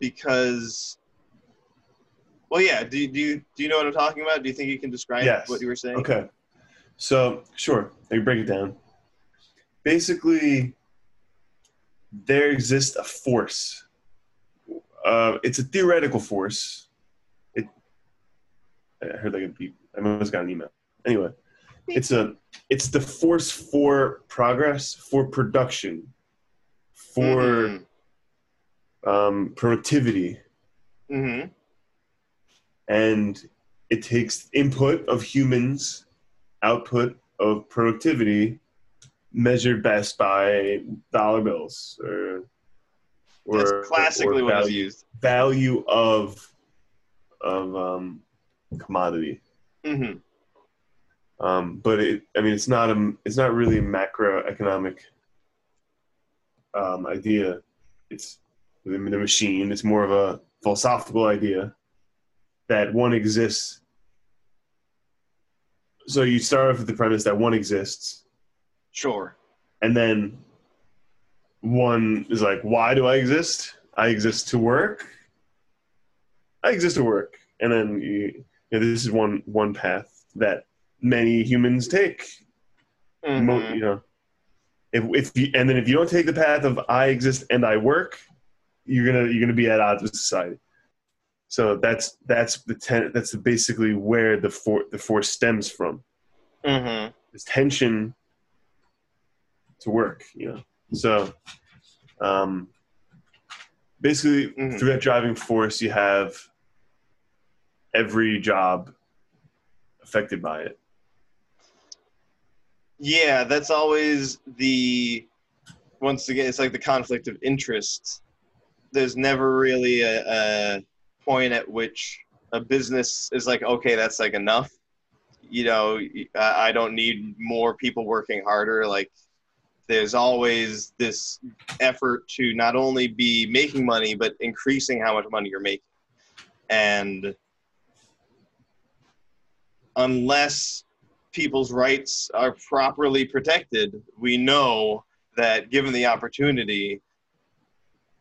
because, well, yeah. Do, you- do you do you know what I'm talking about? Do you think you can describe Yes. what you were saying? Okay. So, sure, I can break it down. Basically, there exists a force. Uh, it's a theoretical force. It. I heard like a beep. I almost got an email. Anyway, it's a. It's the force for progress, for production, for um, productivity, hmm and it takes input of humans, output of productivity, measured best by dollar bills or or That's classically or what value, used. value of of um, commodity. hmm Um, but it, I mean, it's not a, it's not really a macroeconomic um, idea. It's the machine. It's more of a philosophical idea that one exists. So you start off with the premise that one exists, Sure. and then one is like, "Why do I exist? I exist to work. I exist to work." And then you, you know, this is one one path that many humans take. Mo- Mhm. you know, if, if you, and then if you don't take the path of I exist and I work, you're gonna you're gonna be at odds with society. So that's that's the ten, that's basically where the for, the force stems from. Mm-hmm. This tension to work, you know. So um, basically, Mhm. through that driving force, you have every job affected by it. Yeah, that's always the once again it's like the conflict of interest. There's never really a, a point at which a business is like, okay, that's like enough. You know, I don't need more people working harder. Like, there's always this effort to not only be making money but increasing how much money you're making, and unless people's rights are properly protected, we know that given the opportunity,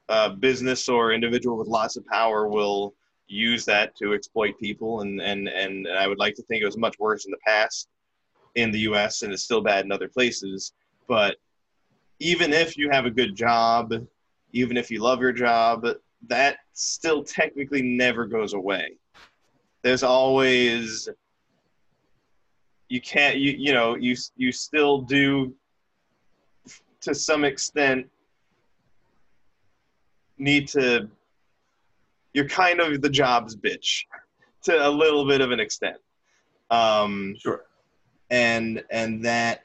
a business or individual with lots of power will use that to exploit people. And, and, and I would like to think it was much worse in the past in the US and it's still bad in other places. But even if you have a good job, even if you love your job, that still technically never goes away. There's always you can't you you know you you still do to some extent need to you're kind of the jobs bitch to a little bit of an extent um Sure. and and that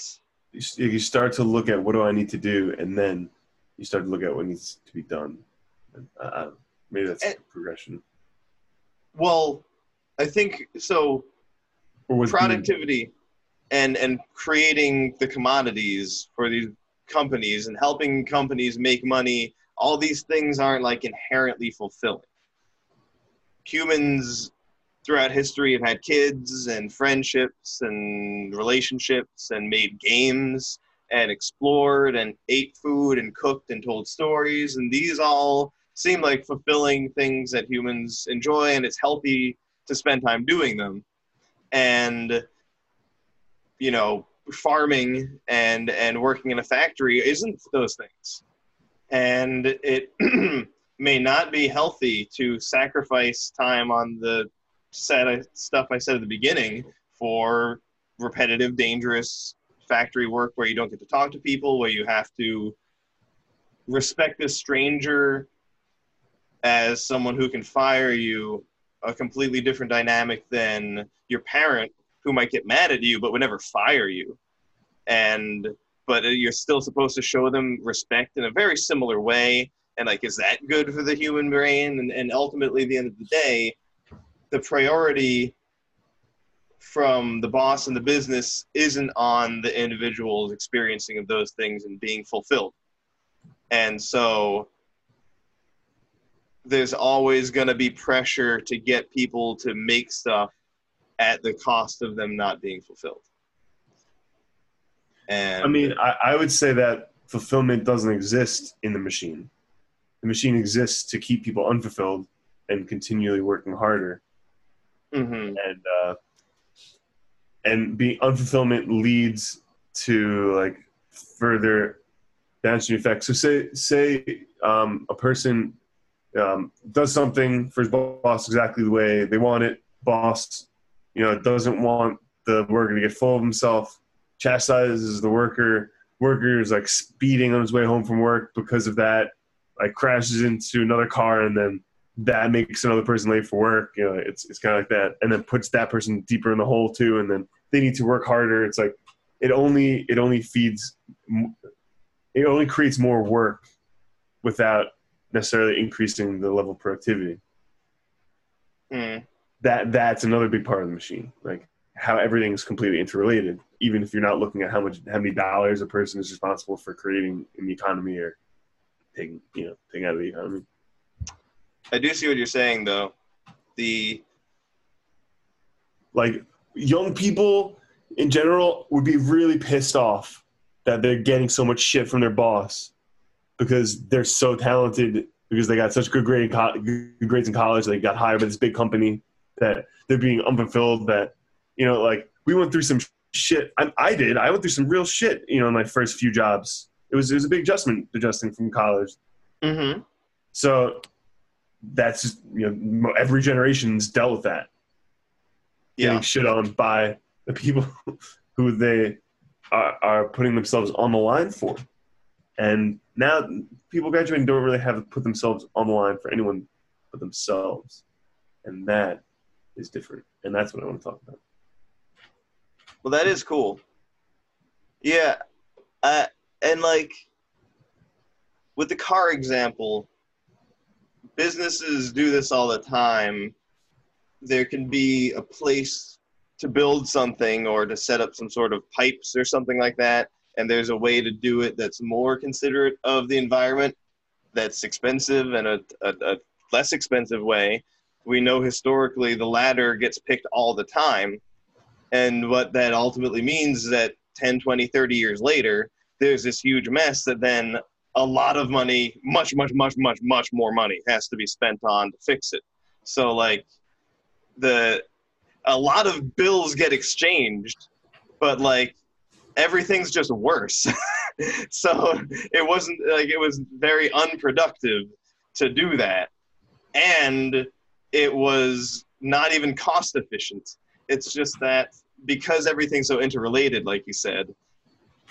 You, you start to look at what do I need to do, and then you start to look at what needs to be done. And, uh, maybe that's And- progression. well i think so was being- productivity and and creating the commodities for these companies and helping companies make money all these things aren't like inherently fulfilling humans throughout history have had kids and friendships and relationships and made games and explored and ate food and cooked and told stories. And these all seem like fulfilling things that humans enjoy and it's healthy to spend time doing them. And you know farming and and working in a factory isn't those things. And it may not be healthy to sacrifice time on the set uh, stuff i said at the beginning for repetitive dangerous factory work where you don't get to talk to people where you have to respect a stranger as someone who can fire you a completely different dynamic than your parent who might get mad at you but would never fire you. And but you're still supposed to show them respect in a very similar way and like is that good for the human brain and, and ultimately at the end of the day the priority from the boss and the business isn't on the individual's experiencing of those things and being fulfilled and so there's always going to be pressure to get people to make stuff at the cost of them not being fulfilled. And I mean, I, I would say that fulfillment doesn't exist in the machine. The machine exists to keep people unfulfilled and continually working harder. mhm. And uh, and being unfulfillment leads to like further downstream effects. So say say um, a person um, does something for his boss exactly the way they want it. Boss, you know, doesn't want the worker to get full of himself. Chastises the worker. Worker is like speeding on his way home from work because of that. Like crashes into another car and then that makes another person late for work. You know, it's it's kind of like that, and then puts that person deeper in the hole too, and then they need to work harder. It's like it only it only feeds it only creates more work without necessarily increasing the level of productivity. Mm. That that's another big part of the machine, like how everything is completely interrelated. Even if you're not looking at how much how many dollars a person is responsible for creating in the economy or taking you know taking out of the economy. I do see what you're saying though. The like young people in general would be really pissed off that they're getting so much shit from their boss because they're so talented because they got such good grade good grades in college they got hired by this big company that they're being unfulfilled that you know like we went through some shit I, I did i went through some real shit you know in my first few jobs it was it was a big adjustment adjusting from college. Mm-hmm. So that's just, you know every generation's dealt with that getting Yeah. shit on by the people who they are, are putting themselves on the line for. And now people graduating don't really have to put themselves on the line for anyone but themselves. And that is different. And that's what I want to talk about. Well, that is cool. Yeah, uh, and like with the car example, businesses do this all the time. There can be a place to build something or to set up some sort of pipes or something like that, and there's a way to do it that's more considerate of the environment, that's expensive and a, a, a less expensive way. We know historically the latter gets picked all the time and what that ultimately means is that 10 20 30 years later there's this huge mess that then a lot of money much much much much much more money has to be spent on to fix it. So like the a lot of bills get exchanged but like everything's just worse. So it wasn't like it was very unproductive to do that. And it was not even cost efficient. It's just that because everything's so interrelated, like you said,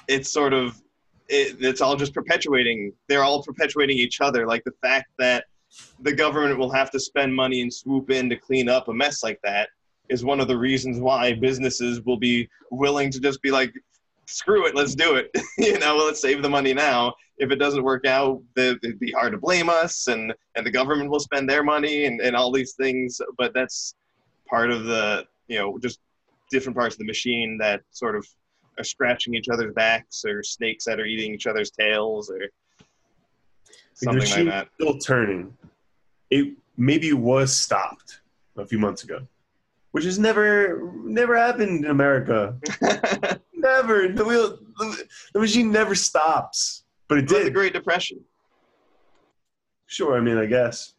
it's sort of it, it's all just perpetuating. They're all perpetuating each other. Like the fact that the government will have to spend money and swoop in to clean up a mess like that is one of the reasons why businesses will be willing to just be like, screw it, let's do it. you know, let's save the money now. If it doesn't work out, it'd be hard to blame us, and and the government will spend their money and and all these things. But that's part of the you know just different parts of the machine that sort of are scratching each other's backs or snakes that are eating each other's tails or something like that. still turning. It maybe was stopped a few months ago, which has never never happened in America. never. The wheel, the, the machine never stops. But it But the. Great Depression. Sure, I mean, I guess.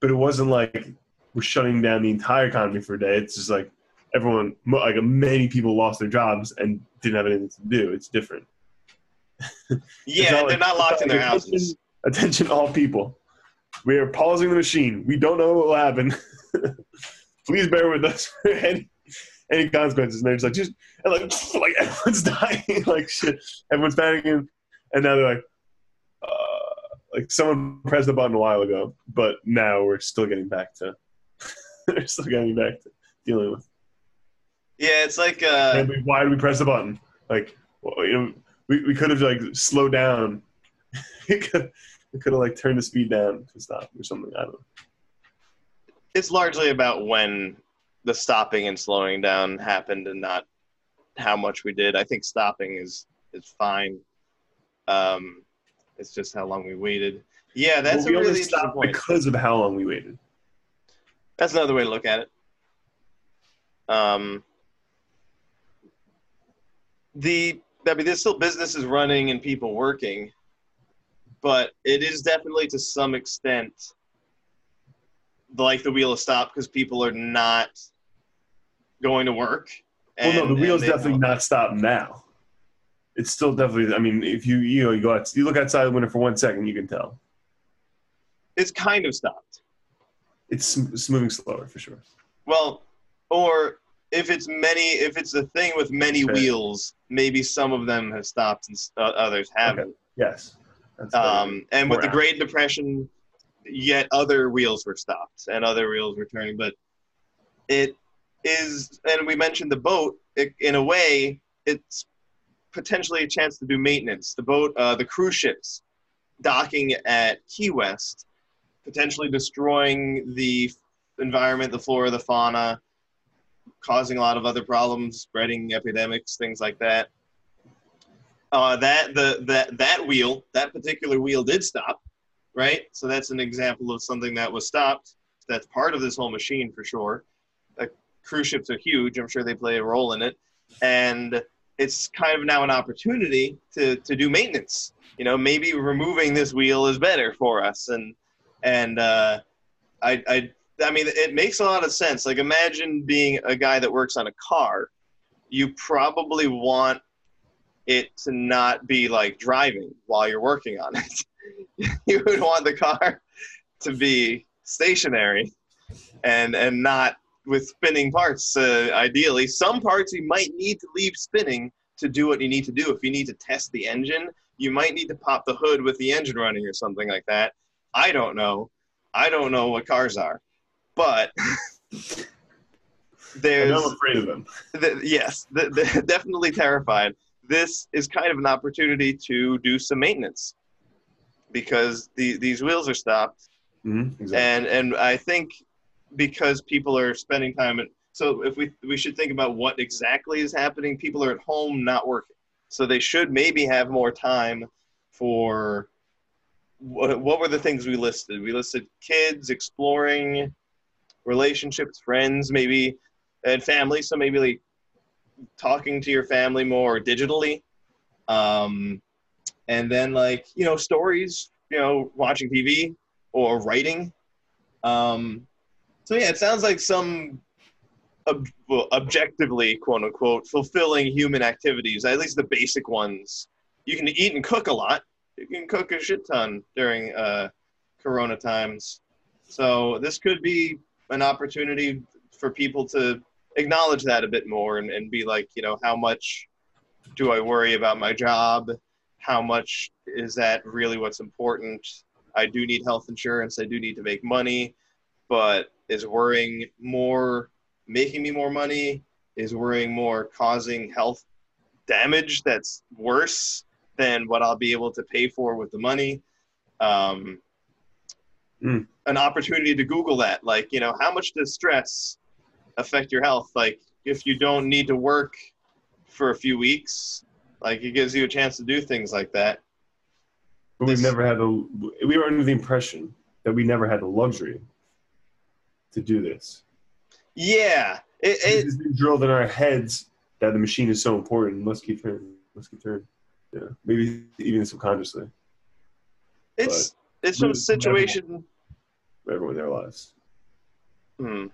But it wasn't like we're shutting down the entire economy for a day. It's just like everyone, like many people lost their jobs and didn't have anything to do. It's different. Yeah, not they're like- not locked in it's their houses. Attention, all people. We are pausing the machine. We don't know what will happen. Please bear with us for any, any consequences. And they're just like, just and like, like everyone's dying, like shit. Everyone's panicking, and now they're like, uh, like someone pressed the button a while ago, but now we're still getting back to, we're still getting back to dealing with. Yeah, it's like uh, we- why did we press the button? Like, well, you know, we, we could have like slowed down. we could have like turned the speed down to stop or something. I don't know. it's largely about when the stopping and slowing down happened and not how much we did. I think stopping is is fine. Um, it's just how long we waited. Yeah, that's Well, we only really stopped point. because of how long we waited. That's another way to look at it. Um, the I mean, there's still businesses running and people working, but it is definitely to some extent like the wheel of stop because people are not going to work. well, no, the and wheel's definitely don't- not stopped now. It's still definitely. I mean, if you you know you go out, you look outside the window for one second, you can tell It's kind of stopped. it's, it's moving slower for sure. Well, or if it's many, if it's a thing with many wheels, maybe some of them have stopped and uh, others haven't. Yes. Um, and with the out. Great Depression, yet other wheels were stopped and other wheels were turning. But it is, and we mentioned the boat. It, in a way, it's potentially a chance to do maintenance. The boat, uh, the cruise ships, docking at Key West, potentially destroying the environment, the flora, the fauna, causing a lot of other problems, spreading epidemics, things like that uh, that the that that wheel, that particular wheel, did stop, right? So that's an example of something that was stopped. That's part of this whole machine for sure. Uh, cruise ships are huge. I'm sure they play a role in it, and it's kind of now an opportunity to to do maintenance. You know, maybe removing this wheel is better for us, and and uh, I I I mean, it makes a lot of sense. Like, imagine being a guy that works on a car. You probably want it to not be like driving while you're working on it. you would want the car to be stationary and and not with spinning parts. Uh, ideally, some parts you might need to leave spinning to do what you need to do. If you need to test the engine, you might need to pop the hood with the engine running or something like that. I don't know. I don't know what cars are, but there's. I'm afraid of them. The, yes, the, the, definitely terrified. This is kind of an opportunity to do some maintenance because the, these wheels are stopped, Mm-hmm, exactly. and and I think because people are spending time at so if we we should think about what exactly is happening. People are at home not working, so they should maybe have more time for what, what were the things we listed? We listed kids, exploring, relationships, friends, maybe, and family. So maybe like talking to your family more digitally, um, and then like you know stories, you know, watching TV or writing. Um, so yeah, it sounds like some ob- objectively, quote unquote, fulfilling human activities. At least the basic ones. You can eat and cook a lot. You can cook a shit ton during uh, Corona times. So this could be an opportunity for people to acknowledge that a bit more and, and be like, you know, how much do I worry about my job? How much is that really what's important? I do need health insurance. I do need to make money, but is worrying more making me more money? Is worrying more causing health damage that's worse than what I'll be able to pay for with the money? Um, Mm. An opportunity to Google that, like, you know, how much does stress affect your health? Like, if you don't need to work for a few weeks, like, it gives you a chance to do things like that. But we've This- never had the. We were under the impression that we never had the luxury to do this. Yeah, it, it, it's been drilled in our heads that the machine is so important. Let's keep turning. Let's keep turning. Yeah, maybe even subconsciously it's it's from a situation. for everyone in their lives. Hmm.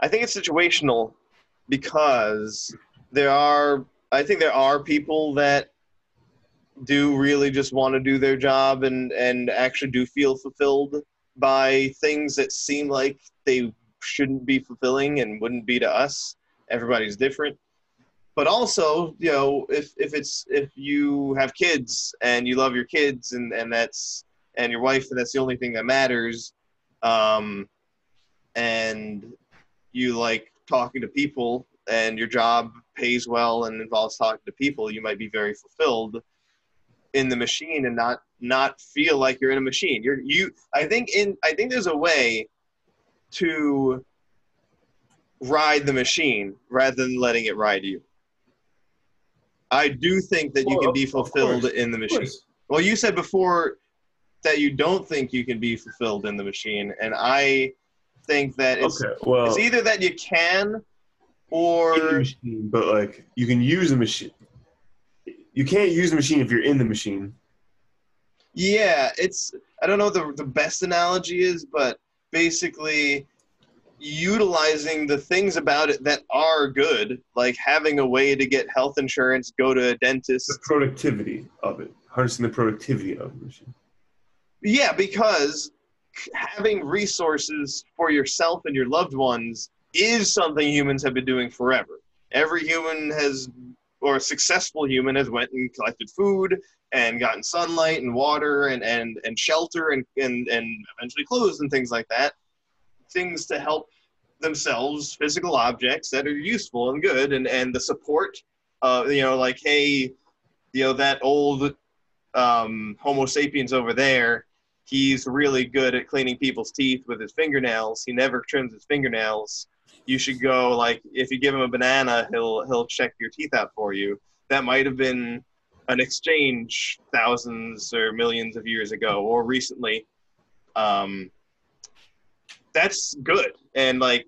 I think it's situational because there are. I think there are people that do really just want to do their job and and actually do feel fulfilled by things that seem like they shouldn't be fulfilling and wouldn't be to us. Everybody's different. But also, you know, if, if it's if you have kids and you love your kids and, and that's and your wife and that's the only thing that matters, um, and you like talking to people and your job pays well and involves talking to people, you might be very fulfilled in the machine and not not feel like you're in a machine. You're you I think in I think there's a way to ride the machine rather than letting it ride you. I do think that you Well, can be fulfilled course, in the machine. Well, you said before that you don't think you can be fulfilled in the machine, and I think that it's, Okay. Well, it's either that you can or machine, but like you can use the machine. You can't use the machine if you're in the machine. yeah, it's I don't know what the the best analogy is, but basically utilizing the things about it that are good, like having a way to get health insurance, go to a dentist, The productivity of it, harnessing the productivity of the machine. Yeah, because having resources for yourself and your loved ones is something humans have been doing forever. Every human has, or a successful human has went and collected food and gotten sunlight and water and, and, and shelter and, and, and eventually clothes and things like that. Things to help themselves, physical objects that are useful and good, and, and the support, uh, you know, like, hey, you know, that old um, Homo sapiens over there, he's really good at cleaning people's teeth with his fingernails. He never trims his fingernails. You should go like if you give him a banana, he'll he'll check your teeth out for you. That might have been an exchange thousands or millions of years ago or recently. Um, that's good and like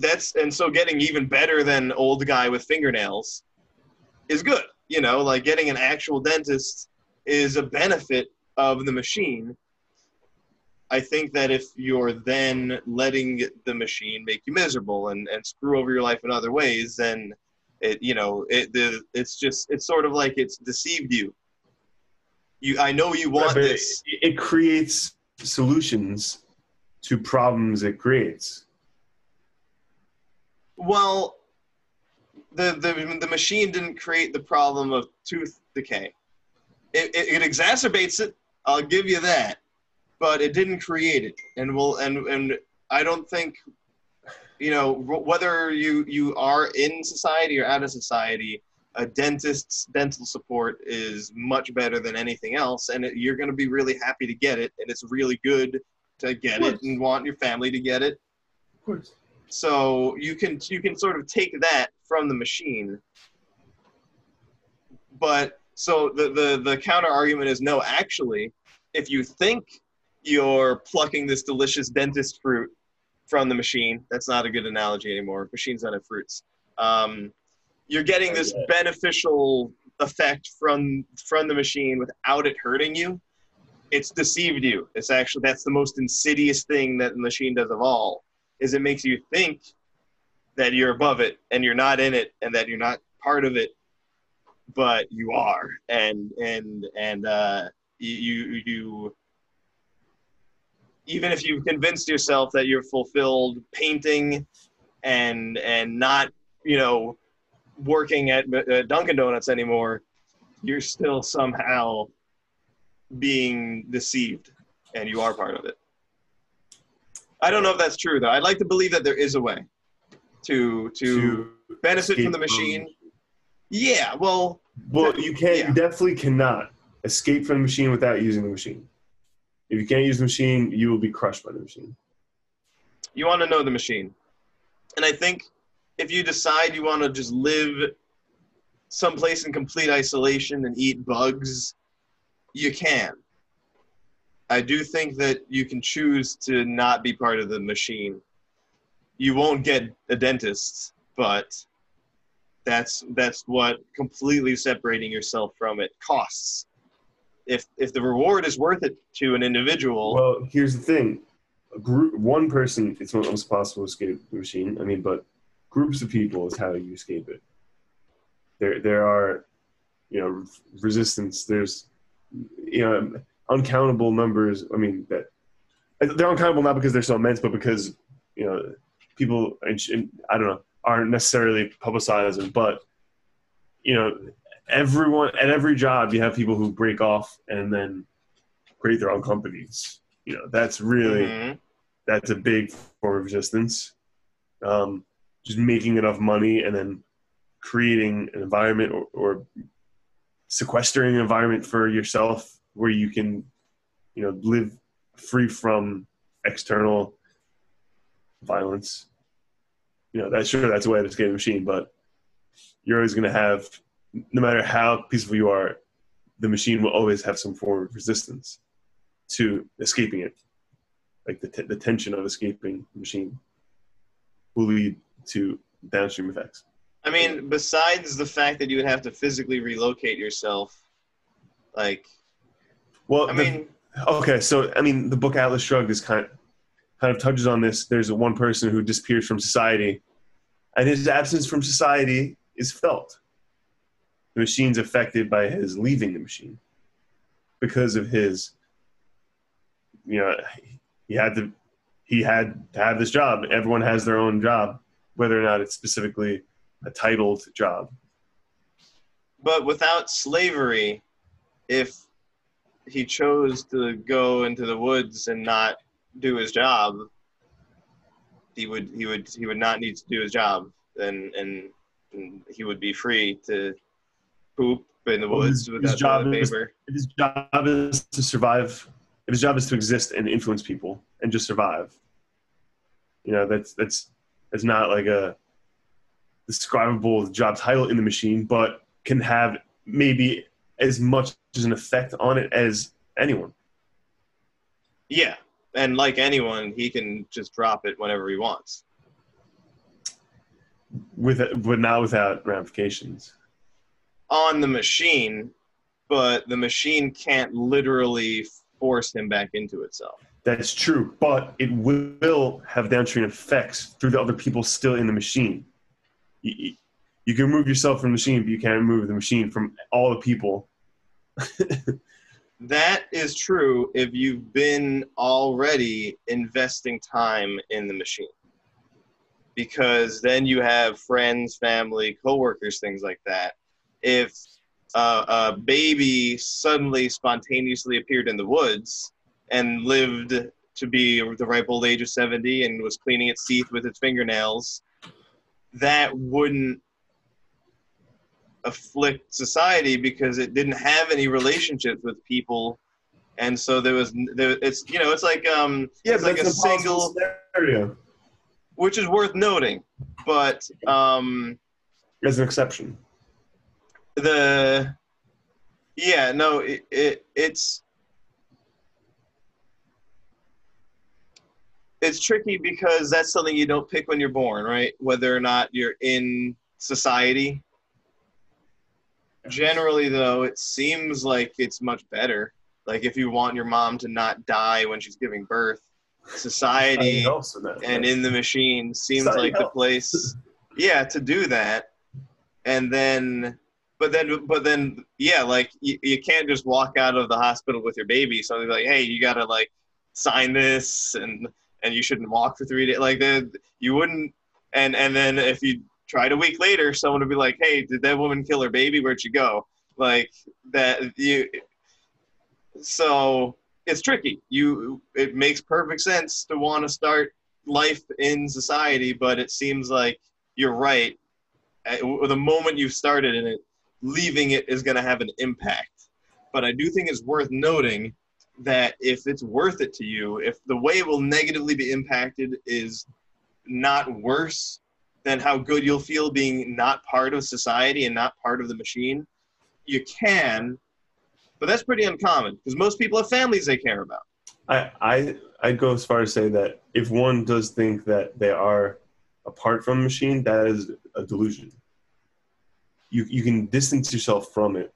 that's and so getting even better than old guy with fingernails is good. You know, like getting an actual dentist is a benefit of the machine. I think that if you're then letting the machine make you miserable and, and screw over your life in other ways, then It you know it the it's just it's sort of like it's deceived you. You I know you want Right, this. It, it creates solutions to problems it creates. Well, the, the the machine didn't create the problem of tooth decay. It, it, it exacerbates it. I'll give you that, but it didn't create it. And we'll, and and I don't think, you know, whether you you are in society or out of society, a dentist's dental support is much better than anything else, and it, you're going to be really happy to get it, and it's really good to get it and want your family to get it. Of course. So you can you can sort of take that from the machine. But so the the, the counter argument is no, actually, if you think you're plucking this delicious dentist fruit from the machine, that's not a good analogy anymore. Machines don't have fruits. Um, you're getting this beneficial effect from from the machine without it hurting you. It's deceived you. It's actually that's the most insidious thing that the machine does of all is it makes you think that you're above it and you're not in it and that you're not part of it but you are and and and uh you you even if you've convinced yourself that you're fulfilled painting and and not you know working at uh, Dunkin Donuts anymore you're still somehow being deceived and you are part of it I don't know if that's true though. I'd like to believe that there is a way to to, benefit from the machine. Yeah, well, Well, you can't. Yeah. You definitely cannot escape from the machine without using the machine. If you can't use the machine, you will be crushed by the machine. you want to know the machine. And I think if you decide you want to just live someplace in complete isolation and eat bugs, you can. I do think that you can choose to not be part of the machine. You won't get a dentist, but that's that's what completely separating yourself from it costs. If if the reward is worth it to an individual, Well, here's the thing: a group, one person, it's almost possible to escape the machine. I mean, but groups of people is how you escape it. There, there are, you know, resistance. There's, you know, uncountable numbers. I mean, that they're uncountable not because they're so immense, but because you know, people. and and I don't know, aren't necessarily publicizing, but you know, everyone at every job, you have people who break off and then create their own companies. You know, that's really Mhm. that's a big form of resistance. Um, just making enough money and then creating an environment or, or sequestering an environment for yourself where you can, you know, live free from external violence. You know, that's sure that's a way to escape the machine, but you're always going to have, no matter how peaceful you are, the machine will always have some form of resistance to escaping it like the, t- the tension of escaping the machine will lead to downstream effects. I mean, besides the fact that you would have to physically relocate yourself, like, Well, I the- mean, okay, so I mean, the book Atlas Shrugged is kind of, kind of touches on this. There's a one person who disappears from society, and his absence from society is felt. The machine's affected by his leaving the machine because of his, you know, he had to, he had to have this job. Everyone has their own job, whether or not it's specifically a titled job. but without slavery, if he chose to go into the woods and not do his job, he would he would he would not need to do his job, and and, and he would be free to poop in the Well, woods his- without his job is- his job is to survive, if his job is to exist and influence people and just survive, you know, that's that's that's not like a describable job title in the machine, but can have maybe as much as an effect on it as anyone. Yeah, and like anyone, he can just drop it whenever he wants. With but not without ramifications. on the machine, but the machine can't literally force him back into itself. That's true, but it will have downstream effects through the other people still in the machine. You, you- can remove yourself from the machine, but you can't remove the machine from all the people. That is true if you've been already investing time in the machine. Because then you have friends, family, coworkers, things like that. If uh, a baby suddenly spontaneously appeared in the woods and lived to be the ripe old age of 70 and was cleaning its teeth with its fingernails, that wouldn't afflict society because it didn't have any relationships with people and so there was there, it's you know it's like um Yeah, it's like a that's an impossible single scenario which is worth noting but um as an exception. the yeah no it, it it's it's tricky because that's something you don't pick when you're born right? Whether or not you're in society. Generally though it seems like it's much better. Like if you want your mom to not die when she's giving birth society Something else in that. and in the machine seems like the place yeah to do that. And then but then but then yeah like you, you can't just walk out of the hospital with your baby. So they're like hey you gotta like sign this and and you shouldn't walk for three days. Like that you wouldn't and and then if you tried a week later someone would be like hey did that woman kill her baby? Where'd she go? Like that you so it's tricky. You it makes perfect sense to want to start life in society but it seems like you're right. The moment you've started in it leaving it is going to have an impact. But i do think it's worth noting that if it's worth it to you if the way it will negatively be impacted is not worse than how good you'll feel being not part of society and not part of the machine you can but that's pretty uncommon because most people have families they care about I, I I'd go as far as say that if one does think that they are apart from machine, that is a delusion. You you can distance yourself from it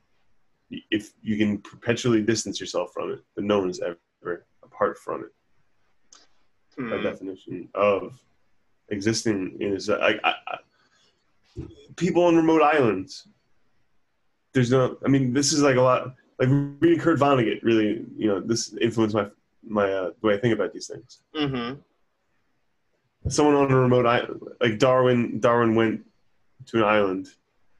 if you can perpetually distance yourself from it, but no one's ever apart from it. By Hmm. definition of existing is I, I, people on remote islands. There's no. I mean, this is like a lot. Like reading Kurt Vonnegut really, you know, this influenced my my uh, the way I think about these things. Mhm. Someone on a remote island, like Darwin. Darwin went to an island.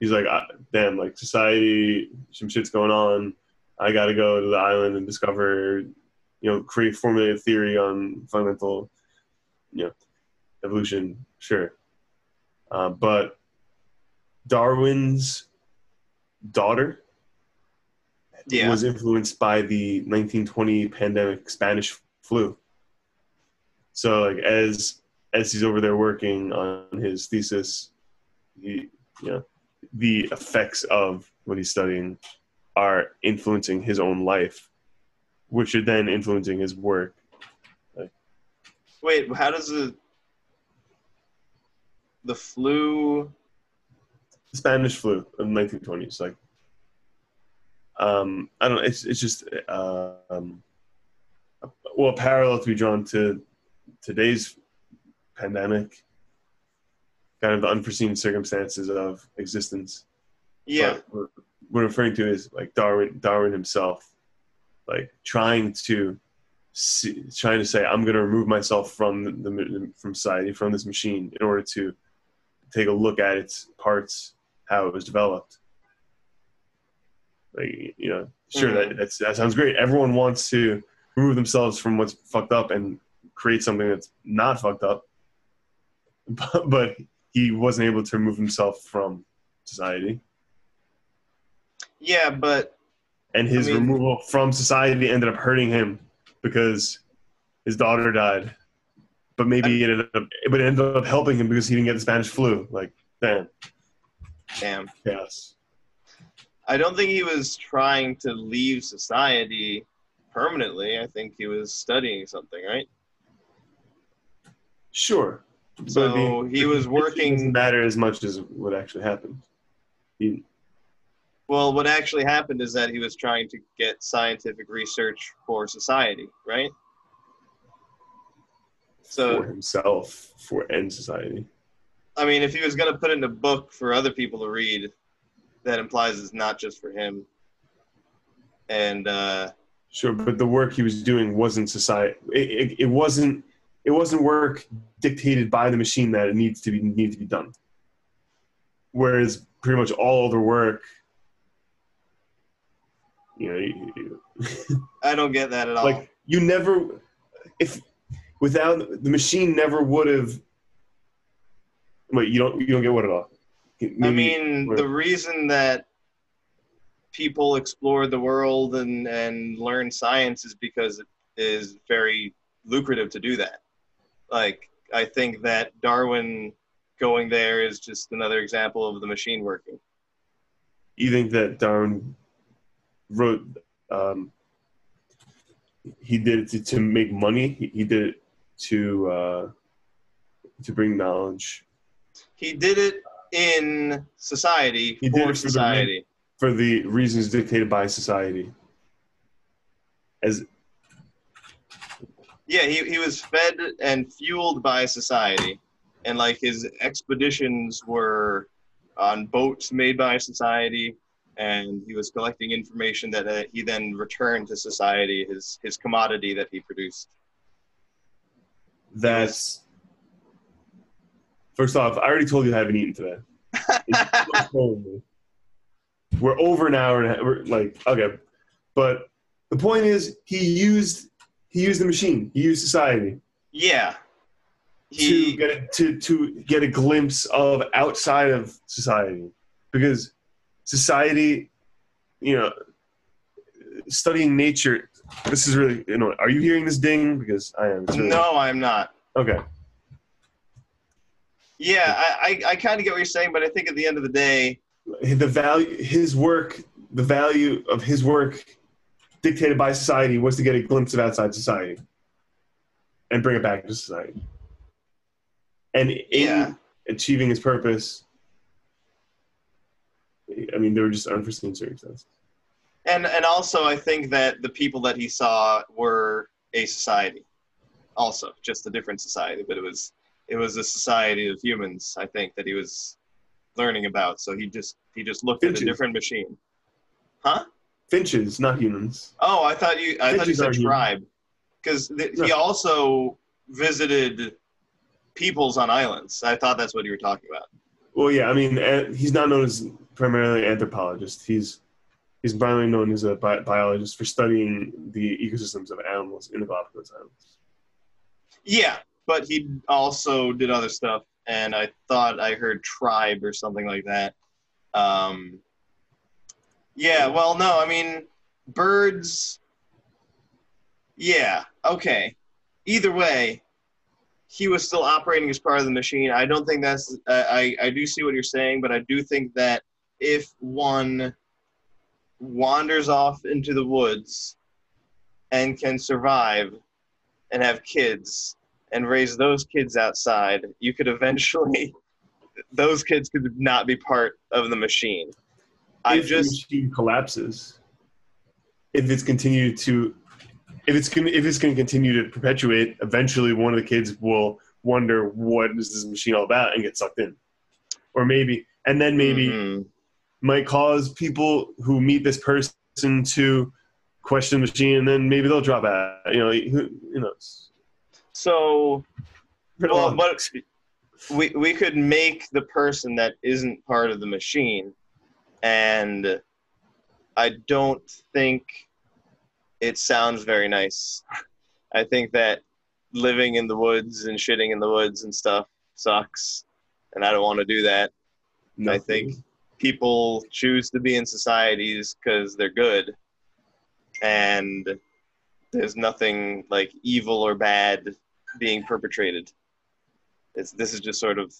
He's like, ah, damn, like society, some shit's going on. I got to go to the island and discover, you know, create formulate a theory on fundamental, you know, evolution. Sure, uh, but Darwin's daughter Yeah. was influenced by the 1920 pandemic Spanish flu. So like as as he's over there working on his thesis, he you know the effects of what he's studying are influencing his own life, which are then influencing his work. Wait, how does the the flu? The Spanish flu of the 1920s, like um, I don't know. It's it's just uh, um, well, parallel to be drawn to today's pandemic, kind of the unforeseen circumstances of existence. Yeah, what I'm referring to is like Darwin, Darwin himself, like trying to see, trying to say, I'm going to remove myself from the, the from society, from this machine, in order to take a look at its parts, how it was developed. Like you know, sure Mhm. that that's, that sounds great. Everyone wants to remove themselves from what's fucked up and create something that's not fucked up, but, but he wasn't able to remove himself from society yeah, but and his I mean- removal from society ended up hurting him because his daughter died. But maybe it ended up, but it ended up helping him because he didn't get the Spanish flu. Like, damn, damn, chaos. I don't think he was trying to leave society permanently. I think he was studying something, right? Sure. So he was working- Doesn't matter as much as what actually happened. He, Well, what actually happened is that he was trying to get scientific research for society, right? So for himself, for end society. I mean, if he was going to put in a book for other people to read, that implies it's not just for him. And uh, Sure, but the work he was doing wasn't society. It, it, it wasn't. It wasn't work dictated by the machine that it needs to be need to be done. Whereas pretty much all other work, you know, you- you- I don't get that at all. like you never, if without the machine, never would have. Wait, you don't you don't get what at all? I mean, or- the reason that people explore the world and, and learn science is because it is very lucrative to do that. Like, I think that Darwin going there is just another example of the machine working. you think that Darwin wrote um, he did it to, to make money he, he did it to uh, to bring knowledge He did it in society He did for it for the society. for the reasons dictated by society as Yeah, he, he was fed and fueled by society. And like his expeditions were on boats made by society. And he was collecting information that uh, he then returned to society, his, his commodity that he produced. that's first off i already told you i haven't eaten today we're over an hour and a half like okay but the point is he used he used the machine. He used society. Yeah. to He, get a, to to get a glimpse of outside of society. Because society you know studying nature this is really you know are you hearing this ding? Because i am. Really- no, I'm not. okay. Yeah, I, I, I kind of get what you're saying, but I think at the end of the day, the value his work the value of his work dictated by society was to get a glimpse of outside society and bring it back to society and in Yeah. achieving his purpose i mean there were just unforeseen circumstances and and also I think that the people that he saw were a society, also just a different society, but it was it was a society of humans. I think that he was learning about. So he just he just looked at Finches. a different machine. Huh? Finches not humans Oh, I thought you I thought you said tribe, because th- he also visited peoples on islands. I thought that's what you were talking about. well yeah i mean uh, he's not known as primarily anthropologist he's he's primarily known as a bi- biologist for studying the ecosystems of animals in the galapagos islands Yeah, but he also did other stuff, and I thought I heard tribe or something like that. Um, yeah, well, no, I mean, birds. Yeah, okay. Either way, he was still operating as part of the machine. I don't think that's. Uh, I I do see what you're saying, but I do think that if one wanders off into the woods and can survive and have kids and raise those kids outside, you could eventually those kids could not be part of the machine. I if the just machine collapses, if it's continued to, if it's gonna, if it's going to continue to perpetuate, eventually one of the kids will wonder what is this machine all about and get sucked in, or maybe, and then maybe Mhm. might cause people who meet this person to question the machine, and then maybe they'll drop out. You know, who, who knows? so well, but we we could make the person that isn't part of the machine, and I don't think it sounds very nice. I think that living in the woods and shitting in the woods and stuff sucks, and I don't want to do that. I think people choose to be in societies because they're good, and there's nothing like evil or bad being perpetrated. It's this is just sort of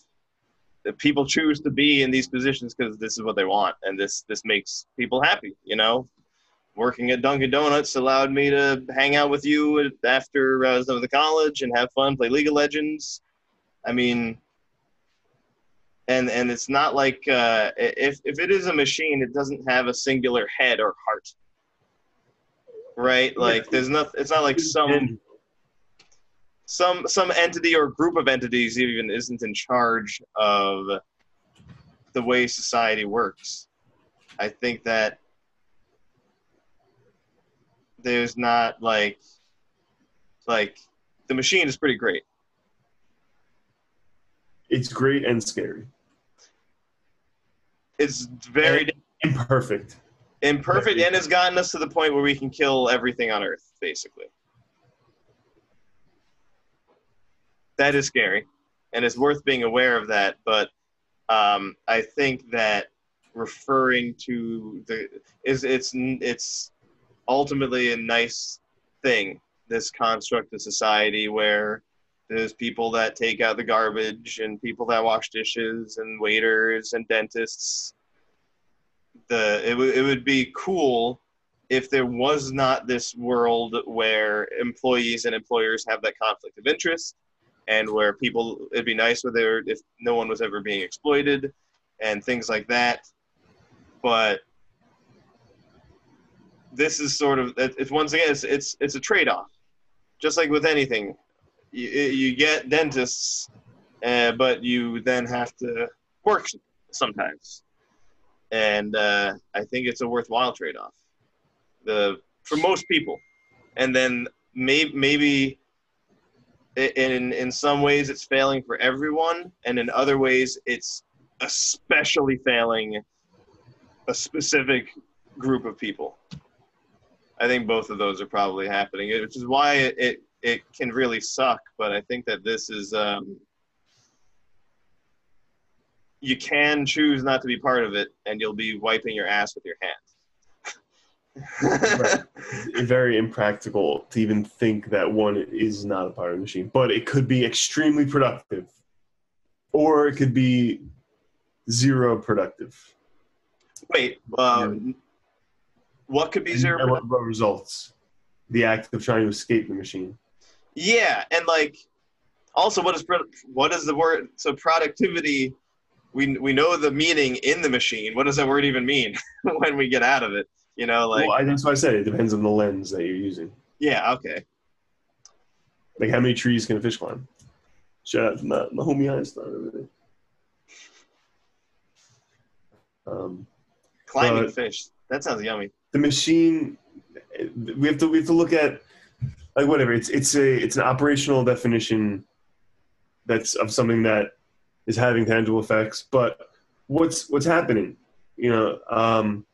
people choose to be in these positions because this is what they want, and this this makes people happy. You know, working at Dunkin' Donuts allowed me to hang out with you after I was done with the college and have fun, play League of Legends. I mean, and and it's not like uh, if if it is a machine, it doesn't have a singular head or heart, right? Like there's not. It's not like some. Some some entity or group of entities even isn't in charge of the way society works. I think that there's not like like the machine is pretty great. It's great and scary. It's very Imperfect. imperfect and has gotten us to the point where we can kill everything on Earth, basically. That is scary, and it's worth being aware of that. But um, I think that referring to the is it's it's ultimately a nice thing. This construct of society where there's people that take out the garbage and people that wash dishes and waiters and dentists the it, w- it would be cool if there was not this world where employees and employers have that conflict of interest and where people it'd be nice where there if no one was ever being exploited and things like that. But this is sort of it's once again it's it's, it's a trade-off. Just like with anything you, you get dentists uh, but you then have to work sometimes. And uh, I think it's a worthwhile trade-off. The for most people, and then maybe maybe in in some ways it's failing for everyone, and in other ways it's especially failing a specific group of people. I think both of those are probably happening, which is why it it, it can really suck. But I think that this is. Um, you can choose not to be part of it, and you'll be wiping your ass with your hands. Right. Very impractical to even think that one is not a part of the machine, but it could be extremely productive, or it could be zero productive. Wait, um, what could be zero? And what, what results? The act of trying to escape the machine. Yeah, and like, also, what is what is the word? So productivity. We we know the meaning in the machine. What does that word even mean when we get out of it? You know, like well, I, that's why I said it depends on the lens that you're using. yeah, okay, Like how many trees can a fish climb? Shout out my, my homie Einstein over there. Um, climbing fish. That sounds yummy. the machine we have to we have to look at like whatever it's it's a it's an operational definition that's of something that is having tangible effects but what's what's happening you know um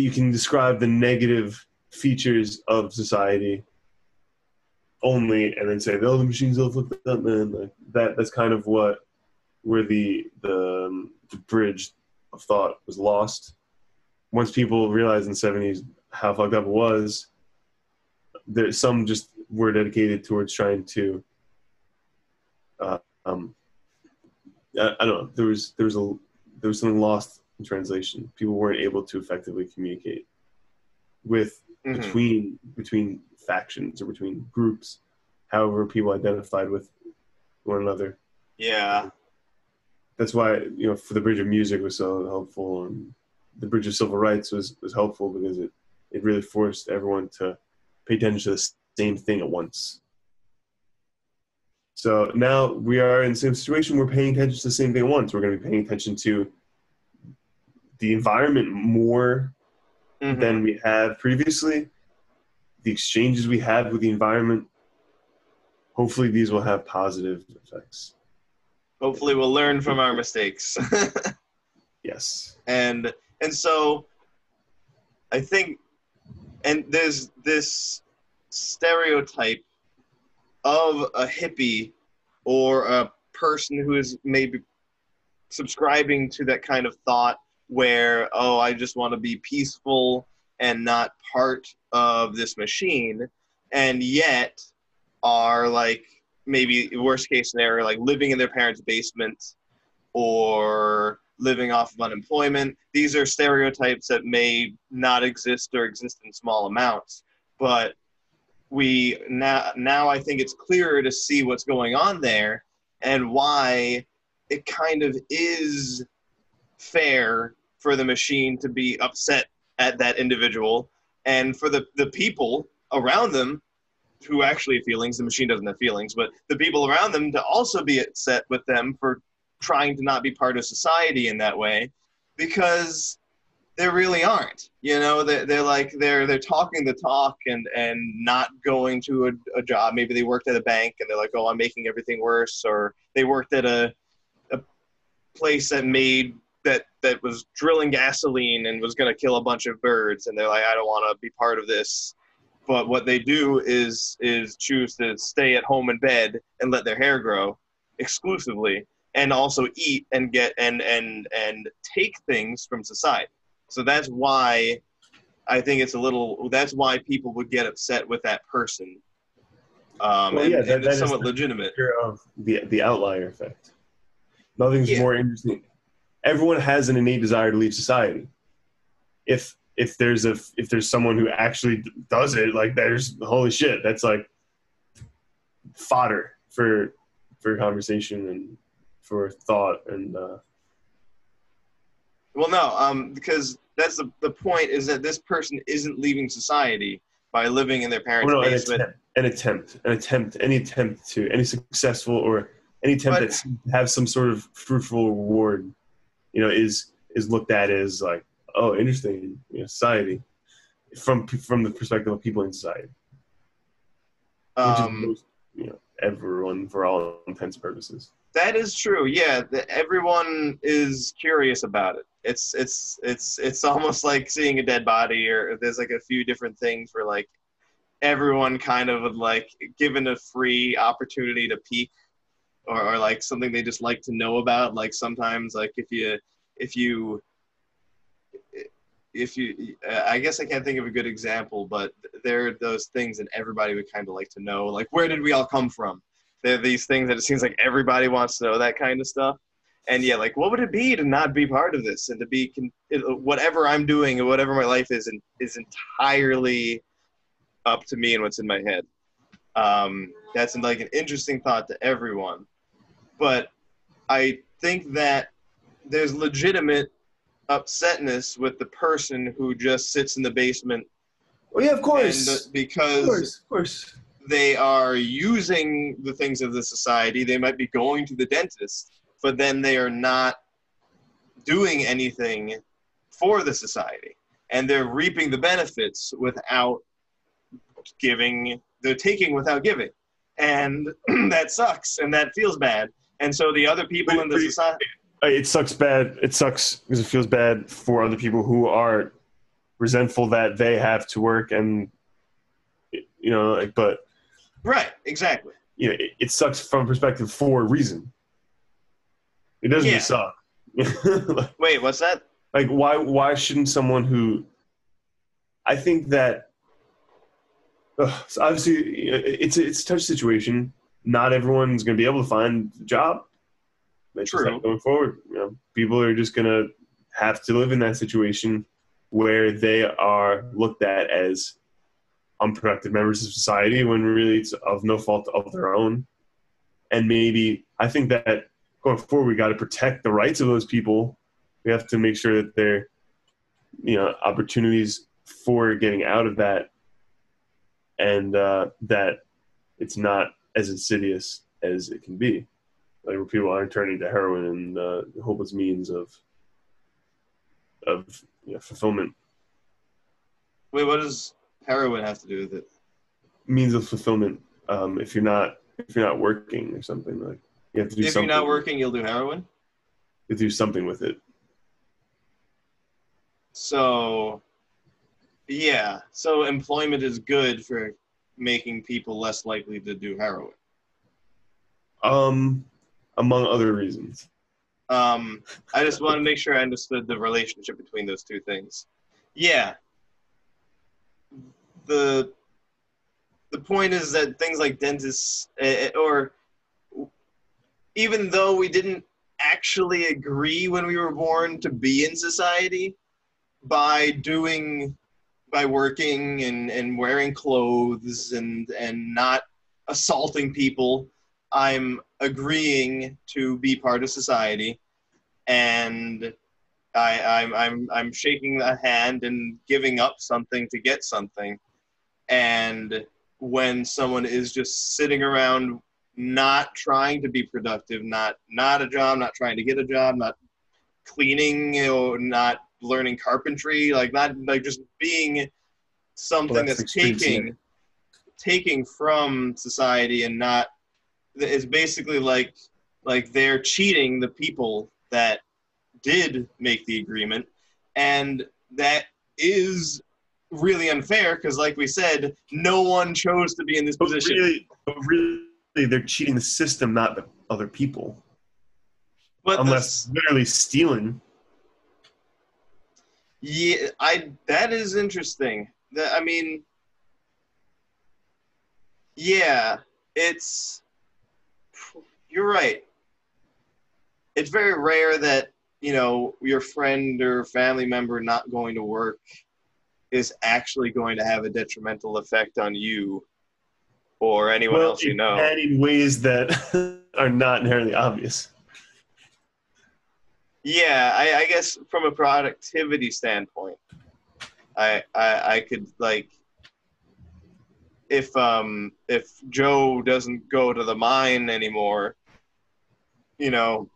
you can describe the negative features of society only and then say oh the machines all fucked up man like that that's kind of what where the the, um, the bridge of thought was lost once people realized in the 70s how fucked up it was, there some just were dedicated towards trying to. Uh, um, I, I don't know. There was there was a there was something lost in translation. People weren't able to effectively communicate with Mhm. between between factions or between groups, however people identified with one another. Yeah, That's why you know for the Bridge of Music was so helpful, and the Bridge of Civil Rights was was helpful because it it really forced everyone to pay attention to the same thing at once. So now we are in the same situation. We're paying attention to the same thing at once. We're going to be paying attention to the environment more Mhm. than we have previously. The exchanges we have with the environment. Hopefully, these will have positive effects. hopefully we'll learn from our mistakes. Yes. and and so i think and there's this stereotype of a hippie or a person who is maybe subscribing to that kind of thought where oh i just want to be peaceful and not part of this machine and yet are like maybe worst case scenario like living in their parents basement or living off of unemployment. These are stereotypes that may not exist or exist in small amounts, but we now now I think it's clearer to see what's going on there and why it kind of is fair for the machine to be upset at that individual and for the, the people around them who actually have feelings. The machine doesn't have feelings, but the people around them to also be upset with them for trying to not be part of society in that way, because they really aren't. You know, they're, they're like they're they're talking the talk and and not going to a, a job. Maybe they worked at a bank and they're like, oh, I'm making everything worse, or they worked at a a place that made that that was drilling gasoline and was going to kill a bunch of birds, and they're like, I don't want to be part of this. But what they do is is choose to stay at home in bed and let their hair grow exclusively, and also eat and get and and and take things from society. So that's why I think it's a little. That's why people would get upset with that person. Um, Well, and, yeah, and that- it's that is somewhat the- legitimate. Of the the outlier effect. Nothing's Yeah. more interesting. Everyone has an innate desire to leave society. If if there's a if there's someone who actually does it, like there's holy shit, that's like fodder for for conversation and for thought and uh, Well, no, um, because that's the the point is that this person isn't leaving society by living in their parents' well, no, an basement. attempt, an attempt, an attempt, any attempt to any successful or any attempt But- that to have some sort of fruitful reward, you know, is is looked at as like, oh, interesting, you know, society, from from the perspective of people in society, Um, most, you know, everyone for all intents and purposes. That is true. Yeah, the, everyone is curious about it. It's it's it's it's almost like seeing a dead body, or there's like a few different things where like everyone kind of would like given a free opportunity to peek, or, or like something they just like to know about. Like sometimes, like if you if you if you uh, i guess i can't think of a good example but there are those things that everybody would kind of like to know like where did we all come from? There are these things that it seems like everybody wants to know that kind of stuff. And yeah like what would it be to not be part of this and to be con- whatever i'm doing and whatever my life is in, is entirely up to me and what's in my head. Um, that's like an interesting thought to everyone but i think that there's legitimate upsetness with the person who just sits in the basement Well, yeah, of and course, uh, of because course, of course. they are using the things of the society. They might be going to the dentist, but then they are not doing anything for the society. And they're reaping the benefits without giving, they're taking without giving. And that sucks and that feels bad. And so the other people in the society, Uh, it sucks bad. It sucks because it feels bad for other people who are resentful that they have to work and you know, like, but right, exactly. you know, it, it sucks from perspective for a reason. It doesn't Yeah. suck. Wait, what's that? like, why? Why shouldn't someone who? I think that. Ugh, so obviously, it's a, it's a touch situation. Not everyone's going to be able to find a job. That's True. going forward. You know, people are just going to have to live in that situation where they are looked at as unproductive members of society when really it's of no fault of their own. And maybe I think that going forward, we got to protect the rights of those people. We have to make sure that there, you know, opportunities for getting out of that, and uh, that it's not as insidious as it can be. Like where people aren't turning to heroin and uh, hopeless means of of you know, fulfillment, Wait, what does heroin have to do with it? means of fulfillment. Um, if you're not if you're not working or something like you have to do If you're not working, you'll do heroin. you do something with it. So, yeah. So employment is good for making people less likely to do heroin. Um, among other reasons. Um, I just want to make sure I understood the relationship between those two things. Yeah. The the point is that things like dentists, eh, or even though we didn't actually agree when we were born to be in society, by doing, by working and, and wearing clothes and and not assaulting people, I'm agreeing to be part of society, and I, I'm I'm I'm shaking a hand and giving up something to get something, and when someone is just sitting around not trying to be productive, not not a job, not trying to get a job, not cleaning or not learning carpentry, like not like just being something Well, that's that's taking taking from society and not it's basically like like they're cheating the people that did make the agreement and that is really unfair because like we said no one chose to be in this But position really, really, they're cheating the system, not the other people. but Unless this, literally stealing. Yeah i that is interesting. That i mean yeah it's you're right. It's very rare that you know your friend or family member not going to work is actually going to have a detrimental effect on you or anyone well, else you know. in ways that are not inherently obvious. Yeah, I, I guess from a productivity standpoint, I, I I could like if um if Joe doesn't go to the mine anymore, you know,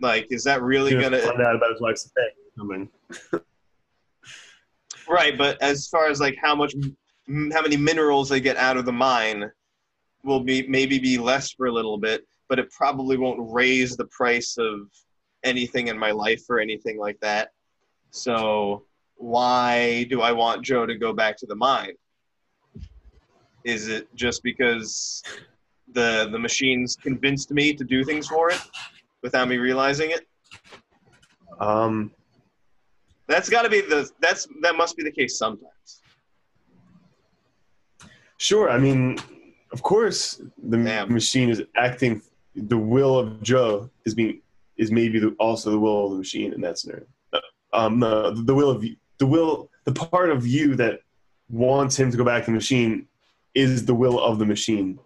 like is that really gonna find out about his wife's thing coming. right? But as far as like how much how many minerals they get out of the mine will be maybe be less for a little bit, but it probably won't raise the price of anything in my life or anything like that. So why do I want Joe to go back to the mine? Is it just because the the machines convinced me to do things for it without me realizing it? Um, That's got to be the that's that must be the case sometimes. sure. I mean, of course, the Damn. machine is acting. The will of Joe is being is maybe the, also the will of the machine in that scenario. Um, no, the will of you- the will, the part of you that wants him to go back to the machine is the will of the machine.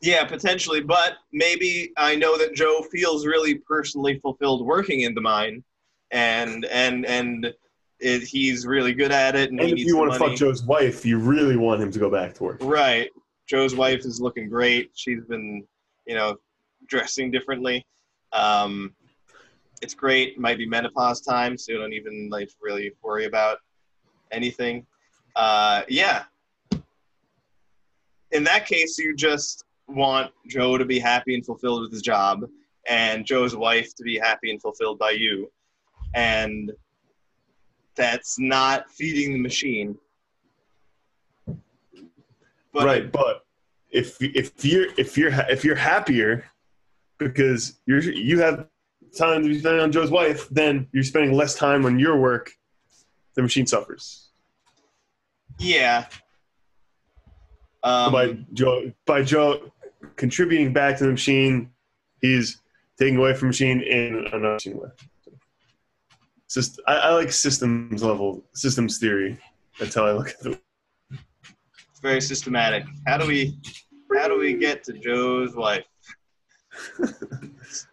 Yeah, potentially, but maybe I know that Joe feels really personally fulfilled working in the mine, and and and it, he's really good at it, and, And if you want to money. fuck Joe's wife, you really want him to go back to work. Right. Joe's wife is looking great. She's been, you know, dressing differently. Um, it's great. Might be menopause time, so you don't even like really worry about anything. Uh, yeah. In that case, you just want Joe to be happy and fulfilled with his job, and Joe's wife to be happy and fulfilled by you, and that's not feeding the machine. But right, but if if you're if you're if you're happier because you're you have time to be spending on Joe's wife, then you're spending less time on your work. The machine suffers. Yeah. Um, by Joe by Joe contributing back to the machine, he's taking away from the machine in another machine way. Just I, I like systems level systems theory. That's how I look at it. it's very systematic. How do we how do we get to Joe's wife?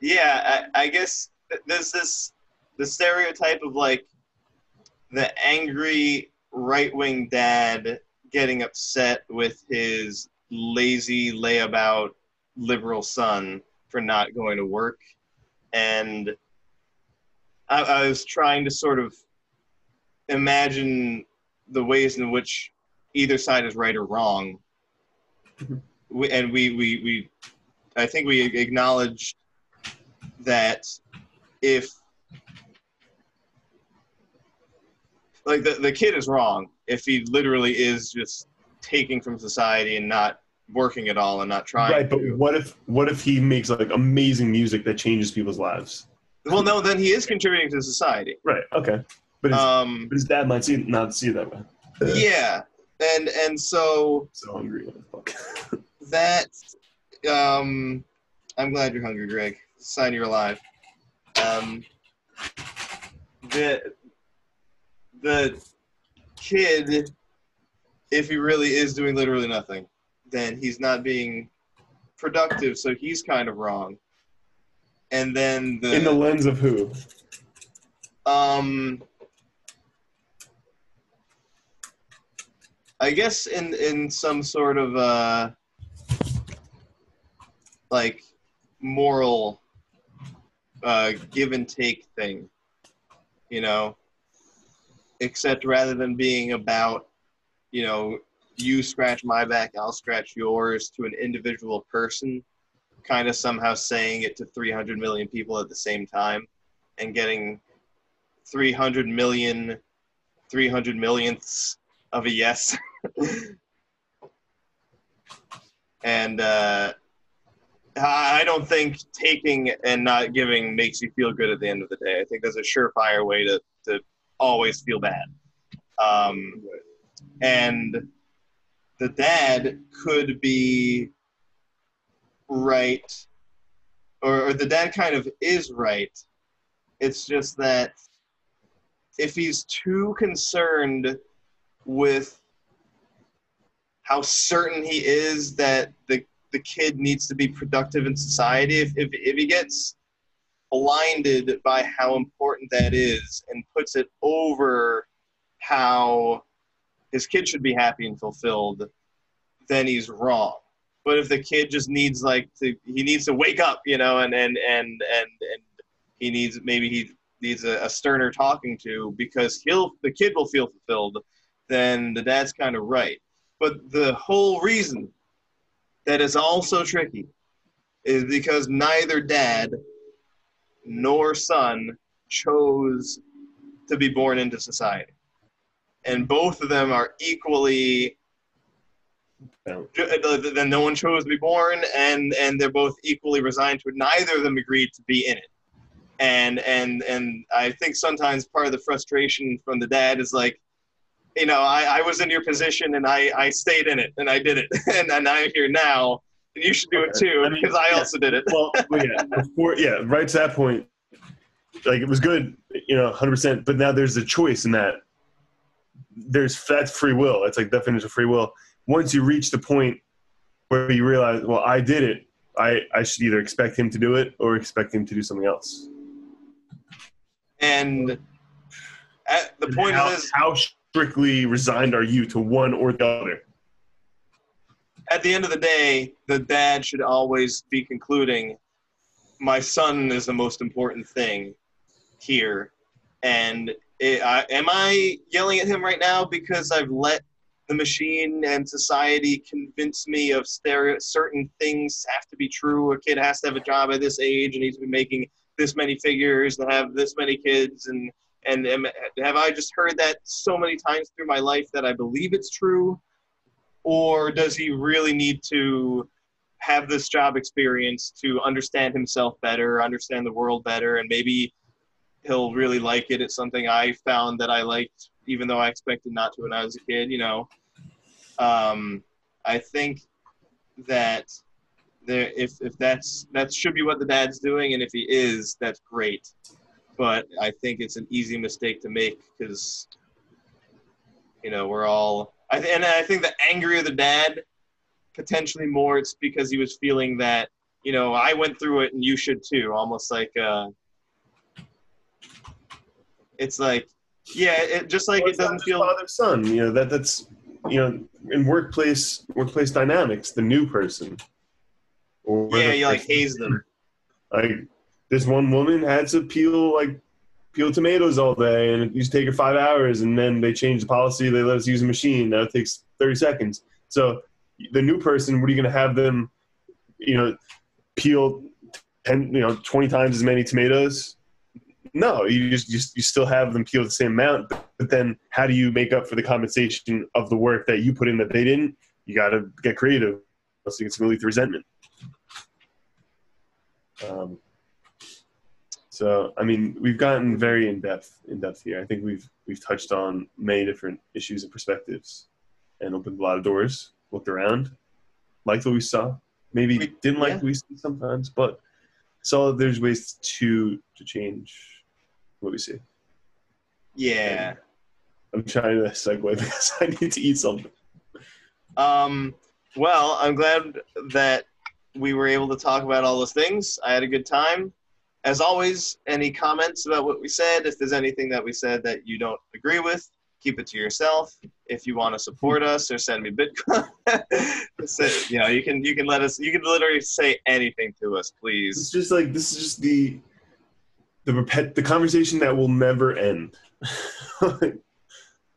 Yeah, I, I guess there's this the stereotype of like the angry right wing dad getting upset with his lazy layabout liberal son for not going to work. And I, I was trying to sort of imagine the ways in which either side is right or wrong. Mm-hmm. We, and we, we, we, I think we acknowledge that if, like, the, the kid is wrong if he literally is just taking from society and not working at all and not trying Right, but to. what if what if he makes like amazing music that changes people's lives? Well, no, then he is contributing to society. Right. Okay. But his, Um, but his dad might see not see it that way. yeah, and and so So hungry. What the fuck? that um i'm glad you're hungry greg. Sign you're alive. Um the the kid if he really is doing literally nothing then he's not being productive so he's kind of wrong. And then the, In the lens of who? um I guess in in some sort of uh like moral uh give and take thing. You know, except rather than being about, you know, you scratch my back, I'll scratch yours to an individual person, kind of somehow saying it to 300 million people at the same time and getting 300 million 300 millionths of a yes. and uh, I don't think taking and not giving makes you feel good at the end of the day. I think that's a surefire way to, to always feel bad. Um, and the dad could be right, or, or the dad kind of is right. It's just that if he's too concerned with how certain he is that the the kid needs to be productive in society, if, if, if he gets blinded by how important that is and puts it over how his kid should be happy and fulfilled, then he's wrong. But if the kid just needs like to, he needs to wake up, you know, and and and and and he needs maybe he needs a, a sterner talking to because he'll the kid will feel fulfilled, then the dad's kind of right. But the whole reason that is also tricky is because neither dad nor son chose to be born into society. And both of them are equally Yeah. Uh, then no one chose to be born and and they're both equally resigned to it neither of them agreed to be in it and and and i think sometimes part of the frustration from the dad is like you know i, I was in your position and i i stayed in it and i did it and, and i'm here now and you should do it Okay. too I mean, because i yeah. also did it well, well, yeah, before, yeah, right to that point, like it was good, you know, hundred percent. But now there's a choice in that. There's that's free will. It's like definition of free will. Once you reach the point where you realize, well, I did it. I I should either expect him to do it or expect him to do something else. and at the point how, is how strictly resigned are you to one or the other? at the end of the day, the dad should always be concluding, my son is the most important thing here. And it, I, am I yelling at him right now because I've let the machine and society convince me of stereo, certain things have to be true? A kid has to have a job at this age and needs to be making this many figures and have this many kids and and am, have I just heard that so many times through my life that I believe it's true? or does he really need to have this job experience to understand himself better, understand the world better, and maybe he'll really like it. It's something I found that I liked, even though I expected not to when I was a kid. You know, um, I think that there, if if that's that should be what the dad's doing, and if he is, that's great. But I think it's an easy mistake to make because you know we're all I th- and I think the angrier the dad, potentially more it's because he was feeling that you know I went through it and you should too. Almost like uh, it's like yeah, it just like Well, it doesn't feel father son. You know that that's you know in workplace workplace dynamics, the new person. Or yeah, the you like haze them. Like this one woman had to peel like peel tomatoes all day, and it used to take her five hours, and then they changed the policy. They let us use a machine. Now it takes thirty seconds. So the new person, what are you going to have them? You know, peel ten, you know, twenty times as many tomatoes. No, you just, just you still have them peel the same amount, but, but then how do you make up for the compensation of the work that you put in that they didn't? You got to get creative, else going to lead to resentment. Um, so, I mean, we've gotten very in depth in depth here. I think we've we've touched on many different issues and perspectives, and opened a lot of doors. Looked around, liked what we saw. Maybe We- didn't like yeah. what we see sometimes, but saw there's ways to to change what we see. Yeah. I'm trying to segue because I need to eat something. Um, well, I'm glad that we were able to talk about all those things. I had a good time. As always, any comments about what we said? If there's anything that we said that you don't agree with, keep it to yourself. If you want to support us or send me Bitcoin, you know, you can you can let us. You can literally say anything to us, please. It's just like this is just the the repet the conversation that will never end.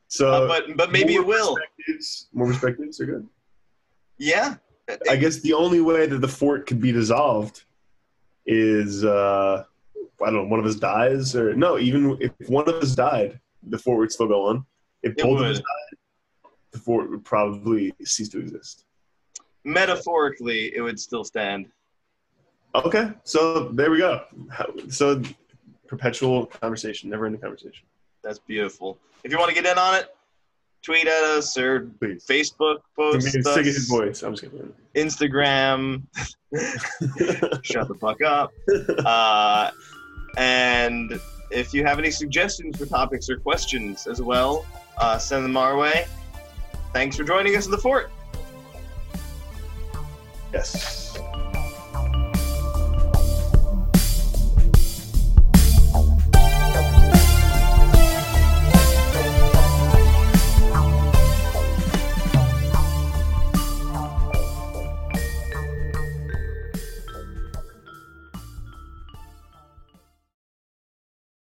so, Uh, but but maybe it will. perspectives- More perspectives are good. Yeah. I guess the only way that the fort could be dissolved is uh, I don't know, one of us dies or no, even if one of us died, the fort would still go on. If It both of us died, the fort would probably cease to exist. Metaphorically, it would still stand. Okay, so there we go. So perpetual conversation, never ending conversation. That's beautiful. If you want to get in on it, tweet at us or Please. Facebook post getting sick his us, voice. I'm just kidding. Instagram. Shut the fuck up. Uh, and if you have any suggestions for topics or questions as well, uh, send them our way. Thanks for joining us in the fort. yes.